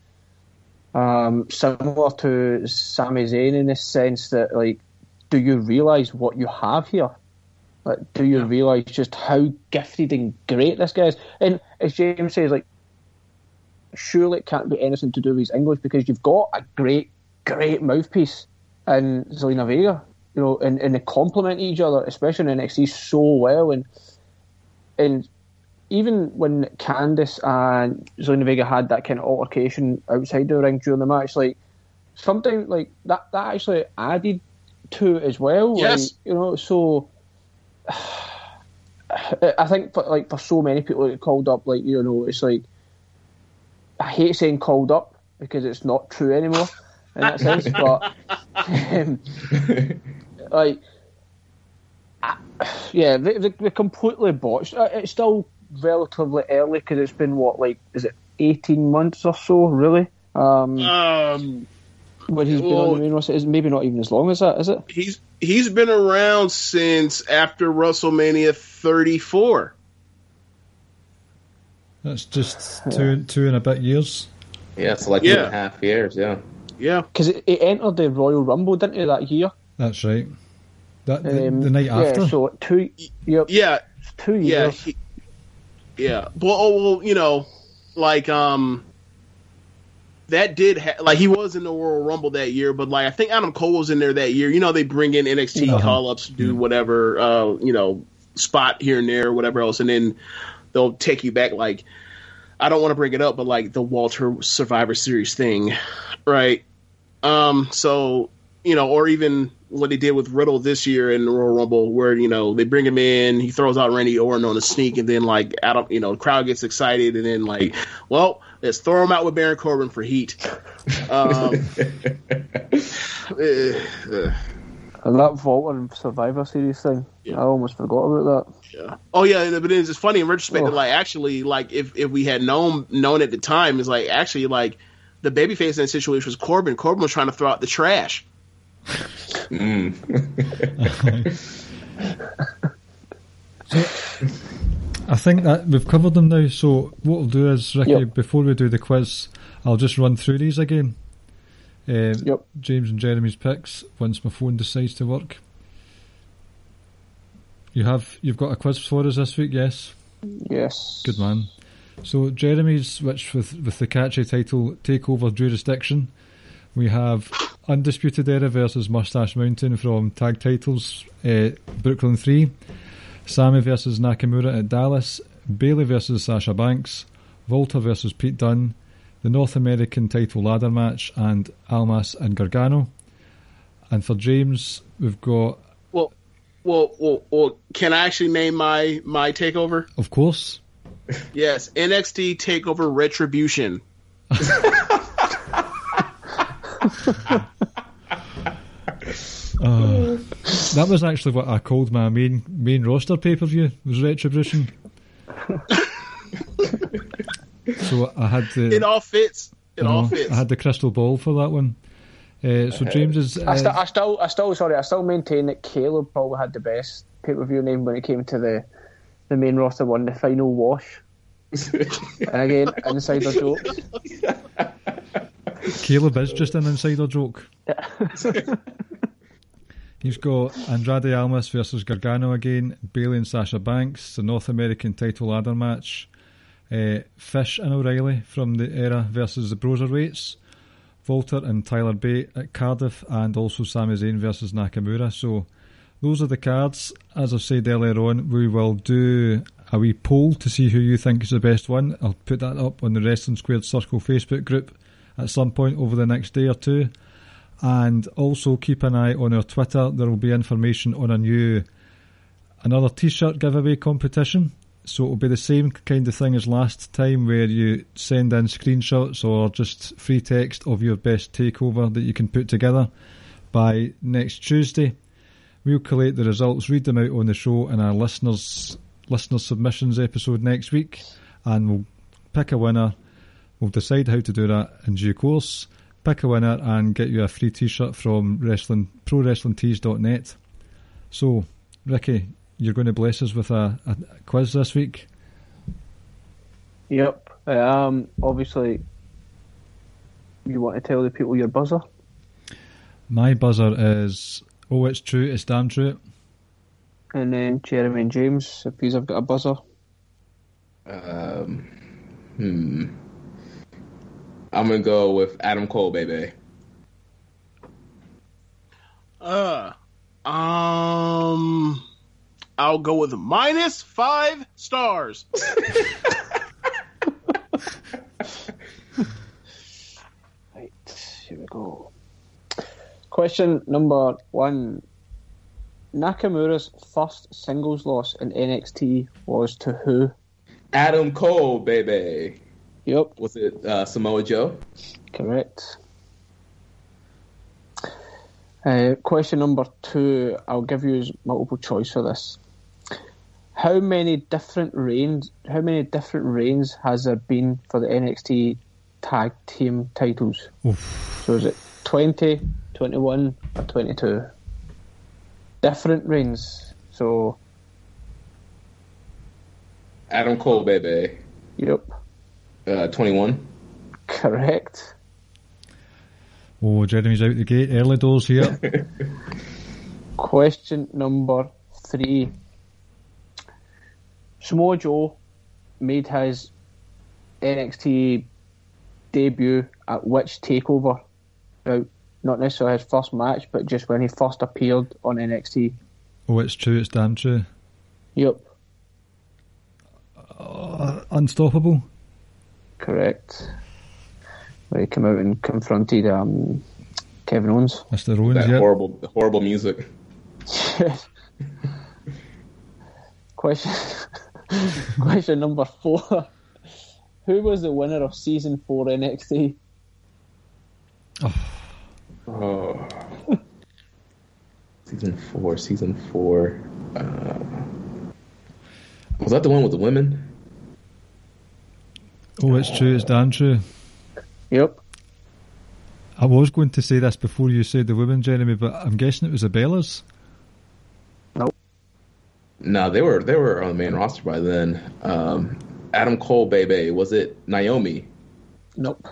Um, similar to Sami Zayn in the sense that, like, do you realise what you have here? Like, do you realise just how gifted and great this guy is? And as James says, like, surely it can't be anything to do with his English because you've got a great, great mouthpiece in Zelina Vega, you know, and, and they complement each other, especially in NXT, so well. And and even when Candice and Zelina Vega had that kind of altercation outside the ring during the match, like something like that, that actually added to it as well. Yes. Like, you know, so. I think for like for so many people that called up, like you know, it's like I hate saying called up because it's not true anymore in that sense. But um, like, I- yeah, they, they, they completely botched. It's still relatively early because it's been what like is it eighteen months or so really? Um, um, when he's been on the main roster, is maybe not even as long as that, is it? he's he's been around since after WrestleMania 34. That's just two two and a bit years. Yeah, it's like two Yeah. and a half years. Yeah. Yeah, Because it, it entered the Royal Rumble, didn't it, that year? That's right. That the, Um, the night after. Yeah, so two, yep, yeah, two yeah, years. he- yeah. Well, oh, well, you know, like um, that did ha- like he was in the Royal Rumble that year, but like I think Adam Cole was in there that year. You know, they bring in NXT Uh-huh. call ups, do whatever, uh, you know, spot here and there, whatever else, and then they'll take you back. Like I don't want to bring it up, but like the Walter Survivor Series thing, right? Um, so you know, or even what they did with Riddle this year in Royal Rumble, where you know they bring him in, he throws out Randy Orton on a sneak, and then like Adam, you know, the crowd gets excited, and then like, well, let's throw him out with Baron Corbin for heat. Um, eh, eh, And that Walter Survivor Series thing, Yeah. I almost forgot about that. yeah. Oh yeah, but it's just funny in retrospect. Oh. that, Like actually, like if if we had known known at the time, is like actually like the babyface in that situation was Corbin. Corbin was trying to throw out the trash. Mm. I think that we've covered them now. So what we'll do is, Ricky, Yep. before we do the quiz, I'll just run through these again. Uh, Yep. James and Jeremy's picks once my phone decides to work. You have you've got a quiz for us this week, yes? Yes. Good man. So Jeremy's, which with with the catchy title "Takeover Jurisdiction," we have Undisputed Era versus Mustache Mountain from Tag Titles uh, Brooklyn Three, Sami versus Nakamura at Dallas, Bayley versus Sasha Banks, Walter versus Pete Dunne, the North American Title Ladder Match, and Almas and Gargano. And for James, we've got Well, Well, well, well, can I actually name my my takeover? Of course. Yes, NXT Takeover Retribution. Uh, that was actually what I called my main main roster pay per view was Retribution. so I had the It all fits. It I all know, fits. I had the crystal ball for that one. Uh, so James is I, st- uh, I still, I still, sorry, I still maintain that Caleb probably had the best pay per view name when it came to the the main roster one, the final wash. and again, insider jokes. Caleb is just an insider joke. He's got Andrade Almas versus Gargano again, Bayley and Sasha Banks, the North American title ladder match, uh, Fish and O'Reilly from the era versus the Broserweights, Walter and Tyler Bate at Cardiff, and also Sami Zayn versus Nakamura. So those are the cards. As I said earlier on, we will do a wee poll to see who you think is the best one. I'll put that up on the Wrestling Squared Circle Facebook group at some point over the next day or two. And also keep an eye on our Twitter. There will be information on a new another T-shirt giveaway competition. So it'll be the same kind of thing as last time, where you send in screenshots or just free text of your best takeover that you can put together by next Tuesday. We'll collate the results, read them out on the show in our listeners listener submissions episode next week, and we'll pick a winner. We'll decide how to do that in due course. Pick a winner and get you a free T-shirt from wrestling prowrestlingtees.net. So, Ricky, you're going to bless us with a, a quiz this week. Yep. Um, obviously, you want to tell the people your buzzer? My buzzer is oh, it's true, it's damn true. And then Jeremy and James, if you've got a buzzer. Um, hmm. I'm gonna go with Adam Cole, baby. Uh, um, I'll go with minus five stars. Right, here we go. Question number one. Nakamura's first singles loss in NXT was to who? Adam Cole, baby. Yep, Was it uh, Samoa Joe? correct. Uh, question number two. I'll give you multiple choice for this. How many different reigns? How many different reigns has there been for the NXT tag team titles? So is it 20, 21, or 22? Different reigns. So, Adam Cole, baby. yep, Uh, 21. correct. Oh, Jeremy's out the gate, early doors here. Question number three. Samoa Joe made his NXT debut at which takeover? Now, not necessarily his first match, but just when he first appeared on NXT. oh, it's true, it's damn true. Yep, Unstoppable. correct. Where he came out and confronted um, Kevin Owens. Mr. Owens, That yeah. horrible, horrible music. Question question number four. Who was the winner of season four NXT? Oh. season four, season four. Uh, was that the one with the women? Oh, it's true, it's damn true. Yep. I was going to say this before you said the women, Jeremy, but I'm guessing it was the Bellas. No, they were they were on the main roster by then. Um, Adam Cole, baby. Was it Naomi? Nope.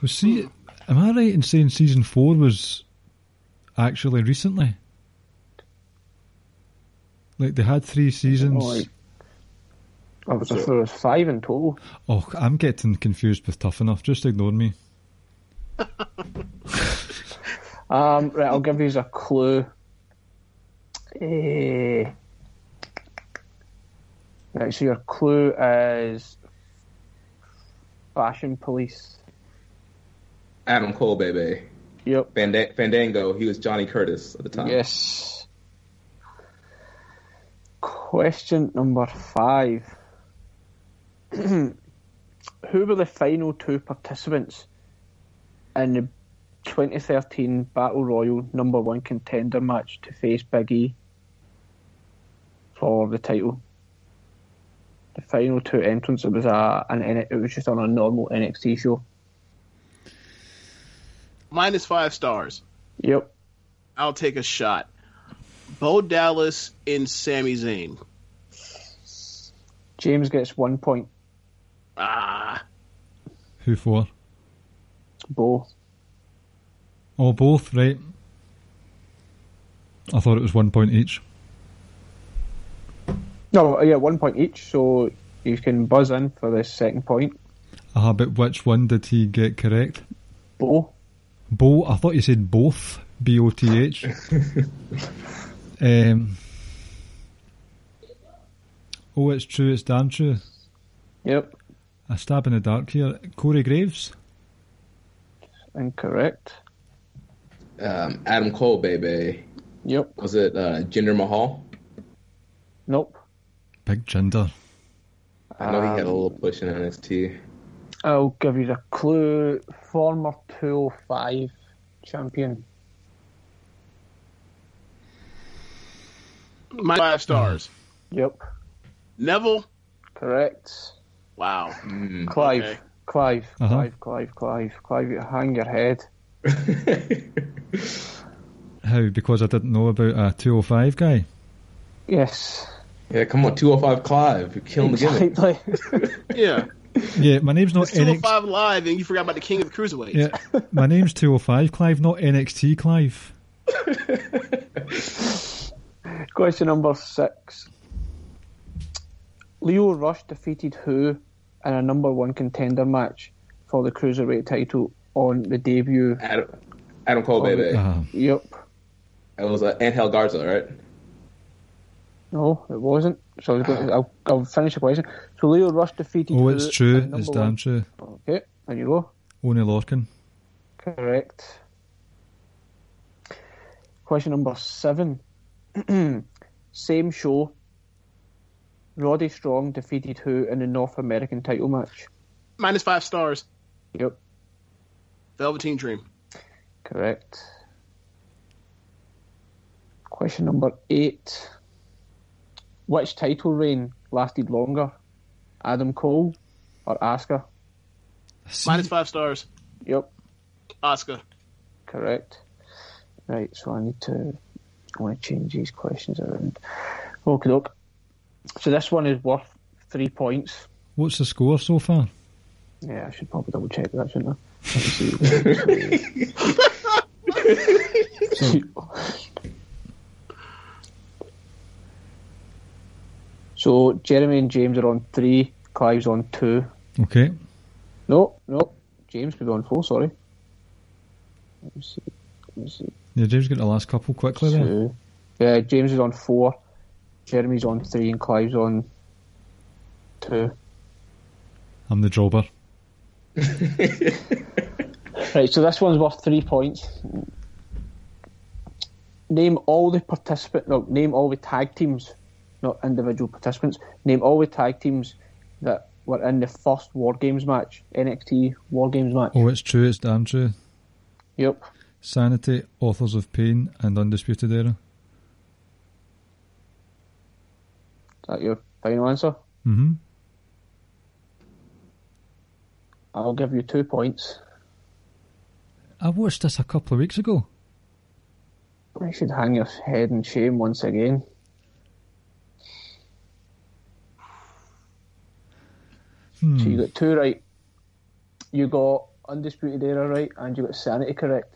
Was see, am I right in saying season four was actually recently? Like they had three seasons. Oh, like- I was there was five in total. Oh, I'm getting confused with Tough Enough. Just ignore me. Um, right, I'll give you a clue. Eh, right, so your clue is Fashion Police. Adam Cole, baby. Yep. Fanda- Fandango. He was Johnny Curtis at the time. Yes. Question number five. Who were the final two participants in the 2013 Battle Royal number one contender match to face Big E for the title? The final two entrants. It was a an it was just on a normal NXT show. Minus five stars. Yep. I'll take a shot. Bo Dallas and Sami Zayn. James gets one point. Ah, Who for? Bo. Oh, both, right. I thought it was one point each. No, yeah, one point each. So you can buzz in for the second point. Ah, but which one did he get correct? Bo. Bo, I thought you said both. B O T H. Um. Oh, it's true. It's damn true. Yep. A stab in the dark here. Corey Graves. Incorrect. Um, Adam Cole, baby. Yep. Was it uh, Jinder Mahal? Nope. Big Jinder. I know he had a Um, little push in NXT. I'll give you the clue. Former 205 champion. My minus five stars. Yep. Neville. Correct. Wow. Mm. Clive. Okay. Clive. Uh-huh. Clive. Clive. Clive. Clive. Hang your head. How? Because I didn't know about a 205 guy. Yes. yeah, come on, 205 Clive. You're killing the gimmick. Yeah. Yeah, my name's not It's NXT. 205 live, and you forgot about the King of the Cruiserweights. Yeah, my name's 205 Clive, not NXT Clive. Question number six. Lio Rush defeated who in a number one contender match for the cruiserweight title on the debut? Adam, Adam Cole, baby. Ah, Yep. It was uh, Angel Garza, right? No, it wasn't. So I was going to, I'll, I'll finish the question. So Lio Rush defeated. oh, it's true. number It's one- damn true. Okay, there you go. Oney Lorcan. Correct. Question number seven. Same show. Roddy Strong defeated who in the North American title match? Minus five stars. Yep, Velveteen Dream. correct. Question number eight. Which title reign lasted longer? Adam Cole or Asuka? Minus five stars. Yep, Asuka. correct. Right, so I need to I want to change these questions around. Okay, look. So this one is worth three points. What's the score so far? Yeah, I should probably double check that, shouldn't I? Let's so Jeremy and James are on three. Clive's on two. Okay. No, no. James could be on four. Sorry. Let me see. Let me see. Yeah, James got the last couple quickly there. Yeah, James is on four. Jeremy's on three, and Clive's on two. I'm the jobber. Right, so this one's worth three points. Name all the participant. No, name all the tag teams, not individual participants. Name all the tag teams that were in the first War Games match, NXT War Games match. Oh, it's true. It's damn true. Yep. Sanity, Authors of Pain, and Undisputed Era. Is that your final answer? hmm I'll give you two points. I watched this a couple of weeks ago. I should hang your head in shame once again. So you got two right. You got Undisputed Era right, and you got Sanity correct.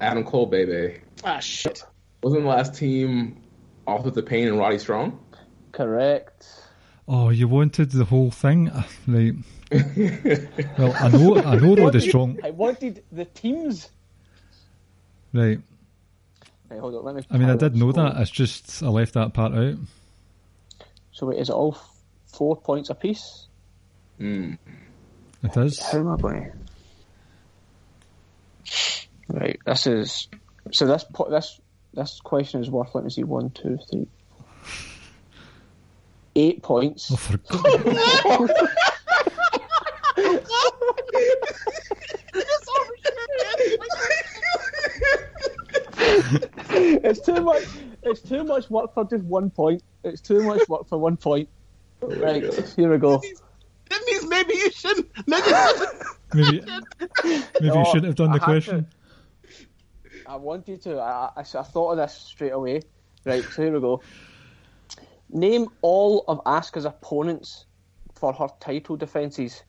Adam Cole, baby. Ah, shit. Wasn't the last team Authors of Pain and Roddy Strong? Correct. Oh, you wanted the whole thing, right? well, I know, I know Roddy Strong, I wanted the teams. right? Right, hold on, let me. I mean, I did know score. that. It's just I left that part out. So wait, is it all four points apiece. Mm. It is. How am I going? Right, this is so. This po- this this question is worth. Let me see. One, two, three, eight points. Oh, for God. it's too much. It's too much work for just one point. It's too much work for one point. Right, here we go. That means maybe you shouldn't. Maybe you shouldn't. maybe maybe you oh, shouldn't have done the I had question. I wanted to. I, I, I thought of this straight away. Right, so here we go. Name all of Asuka's opponents for her title defences.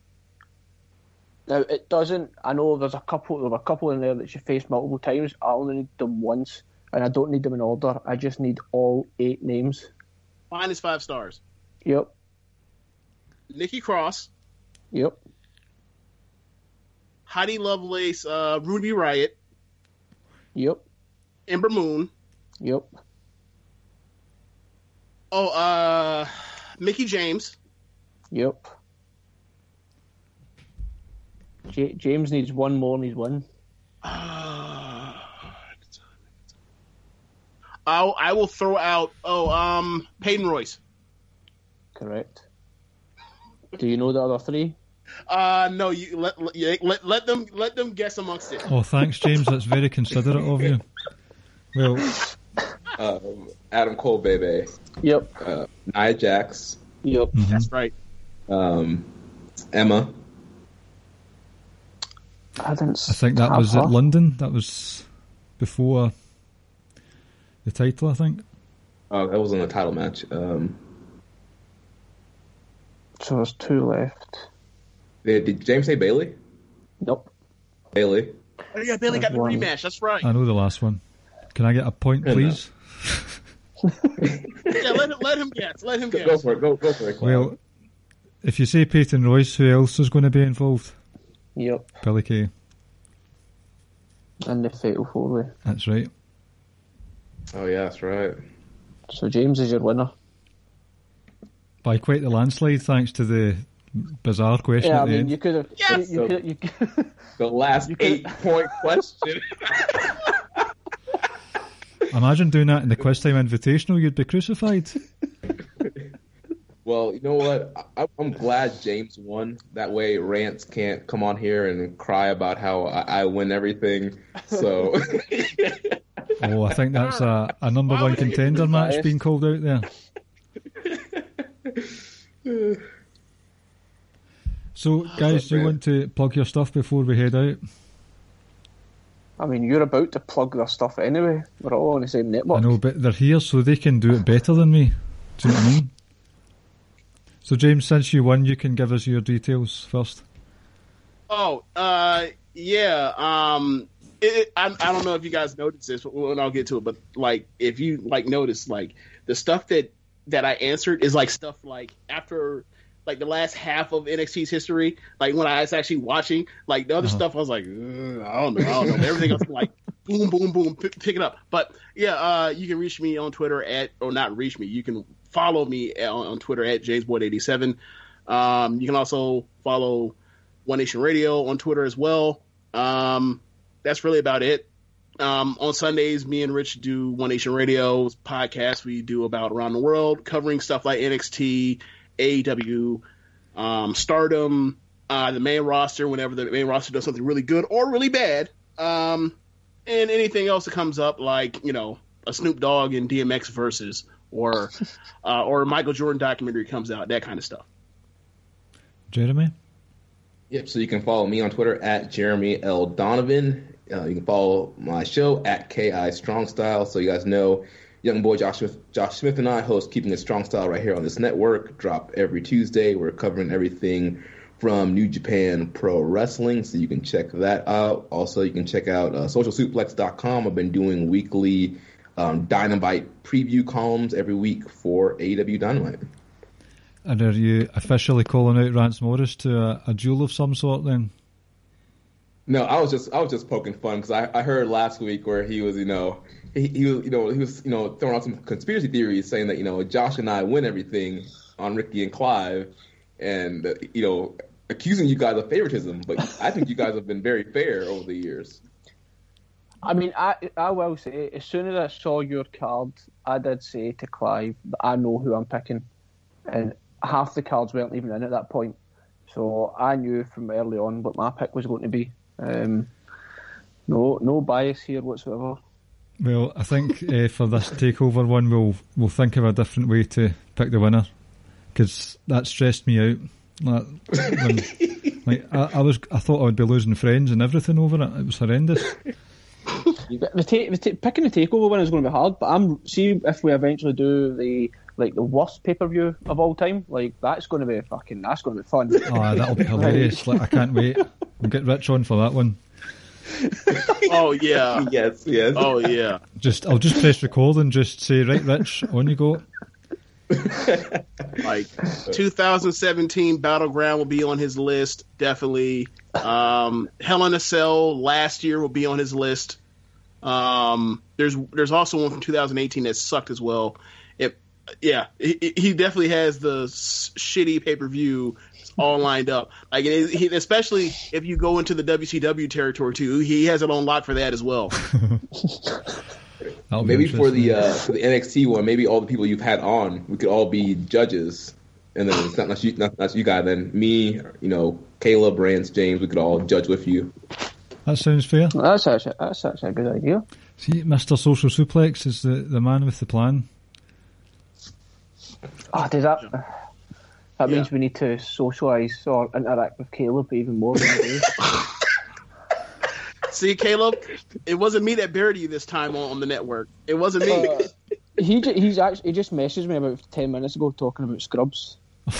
Now it doesn't. I know there's a couple. There were a couple in there that she faced multiple times. I only need them once, and I don't need them in order. I just need all eight names. Mine is five stars. Yep, Nikki Cross, yep, Heidi Lovelace, uh, Ruby Riott, yep, Ember Moon. yep, Oh, uh, Mickie James. yep. J- James needs one more. Needs one. Uh, I'll, I will throw out. Oh, um, Peyton Royce. Correct. Do you know the other three? Uh, no, you let let, let let them let them guess amongst it. Oh, thanks, James. That's very considerate of you. Well, Um, Adam Cole, baby. Yep. Uh, Nia Jax. Yep. That's right. Um, Emma. I didn't. I think that was her. at London. That was before the title, I think. Oh, that was in the title match. Um, So there's two left. Did, did James say Bayley? Nope. Bayley. Oh yeah, Bayley got the One. rematch. That's right. I know the last one. Can I get a point, please? Yeah, let him let him guess. Let him Go, guess. for it. Go, go for it. Well, if you say Peyton Royce, who else is going to be involved? Yep. Billie Kay. And the fatal four way. That's right. oh yeah, that's right. So James is your winner. By quite the landslide, thanks to the bizarre question Yeah, I the mean end. you could have. Yes! You could. You could The last You eight point question. Imagine doing that in the quiz time invitational, you'd be crucified. well, you know what? I, I'm glad James won. That way, Rance can't come on here and cry about how I, I win everything. So, Oh, I think that's a, a number Why one contender match being called out there. So, guys, do you want to plug your stuff before we head out? I mean, you're about to plug their stuff anyway. We're all on the same network. I know, but they're here so they can do it better than me. Do you know what I mean? So, James, since you won, you can give us your details first. Oh, uh, yeah. Um, it, it- I, I don't know if you guys noticed this, but when I'll get to it. But like, if you like notice, like the stuff that that I answered is like stuff like after like the last half of NXT's history. Like when I was actually watching, like the other Uh-huh. stuff, I was like, I don't know, I don't know. Everything else, like boom, boom, boom, pick, pick it up. But yeah, uh, you can reach me on Twitter at, or not reach me. You can follow me on, on Twitter at JamesBoyd87. Um, you can also follow One Nation Radio on Twitter as well. Um, that's really about it. Um, on Sundays, me and Rich do One Nation Radio podcast. We do about around the world, covering stuff like NXT, AEW, um, Stardom, uh, the main roster. Whenever the main roster does something really good or really bad, um, and anything else that comes up, like you know, a Snoop Dogg and DMX versus, or uh, or a Michael Jordan documentary comes out, that kind of stuff. Jeremy? Yep. So you can follow me on Twitter at Jeremy L Donovan. Uh, you can follow my show at Ki Strong Style. So you guys know, young boy Josh Smith, Josh Smith and I host Keeping It Strong Style right here on this network. Drop every Tuesday. We're covering everything from New Japan Pro Wrestling, so you can check that out. Also, you can check out uh, SocialSuplex.com. I've been doing weekly um, Dynamite preview columns every week for AEW Dynamite. And are you officially calling out Rance Morris to a, a duel of some sort then? No, I was just I was just poking fun because I, I heard last week where he was you know he, he was you know he was you know throwing out some conspiracy theories saying that you know Josh and I win everything on Ricky and Clive, and uh, you know, accusing you guys of favoritism. But I think you guys have been very fair over the years. I mean, I I will say, as soon as I saw your card, I did say to Clive that I know who I'm picking, and half the cards weren't even in at that point, so I knew from early on what my pick was going to be. Um, no, no bias here whatsoever. Well, I think uh, for this takeover one, we'll we'll think of a different way to pick the winner because that stressed me out. Like, when, like I, I, was, I thought I would be losing friends and everything over it. It was horrendous. the, ta- the ta- picking the takeover one is going to be hard, but I'm see if we eventually do the like the worst pay per view of all time. Like that's going to be fucking. That's going to be fun. Oh, that'll be hilarious! like I can't wait. We'll get Rich on for that one. oh yeah. yes, yes. Oh yeah. Just I'll just press record and just say, right, Rich, on you go. like 2017 battleground will be on his list definitely um hell in a cell last year will be on his list um there's there's also one from 2018 that sucked as well it yeah he, he definitely has the shitty pay-per-view all lined up. Like, he, especially if you go into the WCW territory too, he has it on lock for that as well. maybe for the uh, for the NXT one, maybe all the people you've had on, we could all be judges, and then it's not not you, not, not you guys. Then me, you know, Caleb, Rance, James, we could all judge with you. That sounds fair. Well, that's actually that's actually a good idea. See, Mister Social Suplex is the the man with the plan. Oh, does that? That means we need to socialise or interact with Caleb even more. See, Caleb, it wasn't me that buried you this time on, on the network. It wasn't me. Uh, he he's actually he just messaged me about ten minutes ago talking about Scrubs.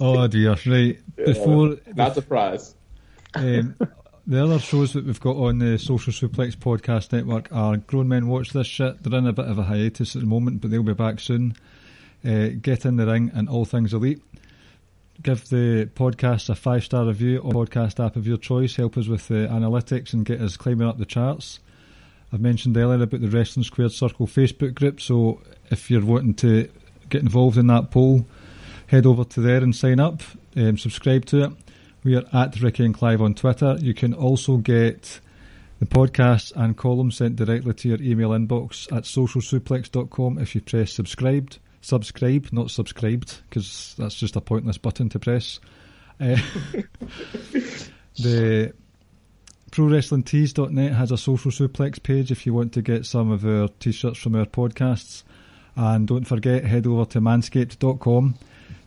oh dear! Right before not surprised. Um, the other shows that we've got on the Social Suplex Podcast Network are Grown Men Watch This Shit. They're in a bit of a hiatus at the moment, but they'll be back soon. Uh, get in the ring and all things elite. Give the podcast a five star review on podcast app of your choice. Help us with the analytics and get us climbing up the charts. I've mentioned earlier about the Wrestling Squared Circle Facebook group, so if you're wanting to get involved in that poll, head over to there and sign up. Um, subscribe to it. We are at Ricky and Clive on Twitter. You can also get the podcast and columns sent directly to your email inbox at socialsuplex.com if you press subscribed subscribe, not subscribed, because that's just a pointless button to press. Uh, the ProWrestlingTees.net has a social suplex page if you want to get some of our t-shirts from our podcasts. And don't forget, head over to manscaped.com.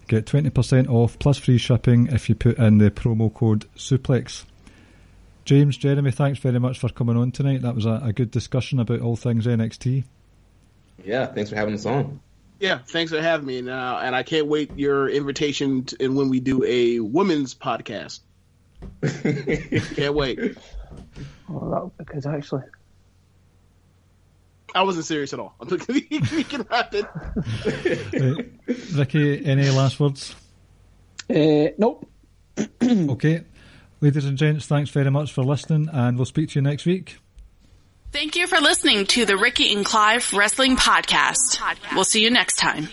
Get 20% off plus free shipping if you put in the promo code SUPLEX. James, Jeremy, thanks very much for coming on tonight. That was a, a good discussion about all things NXT. Yeah, thanks for having us on. Yeah, thanks for having me. Now, and I can't wait your invitation to, and when we do a women's podcast. can't wait. Well, because actually, I wasn't serious at all. I'm we can wrap it. Ricky, any last words? Uh, nope. okay, ladies and gents, thanks very much for listening, and we'll speak to you next week. Thank you for listening to the Ricky and Clive Wrestling Podcast. We'll see you next time.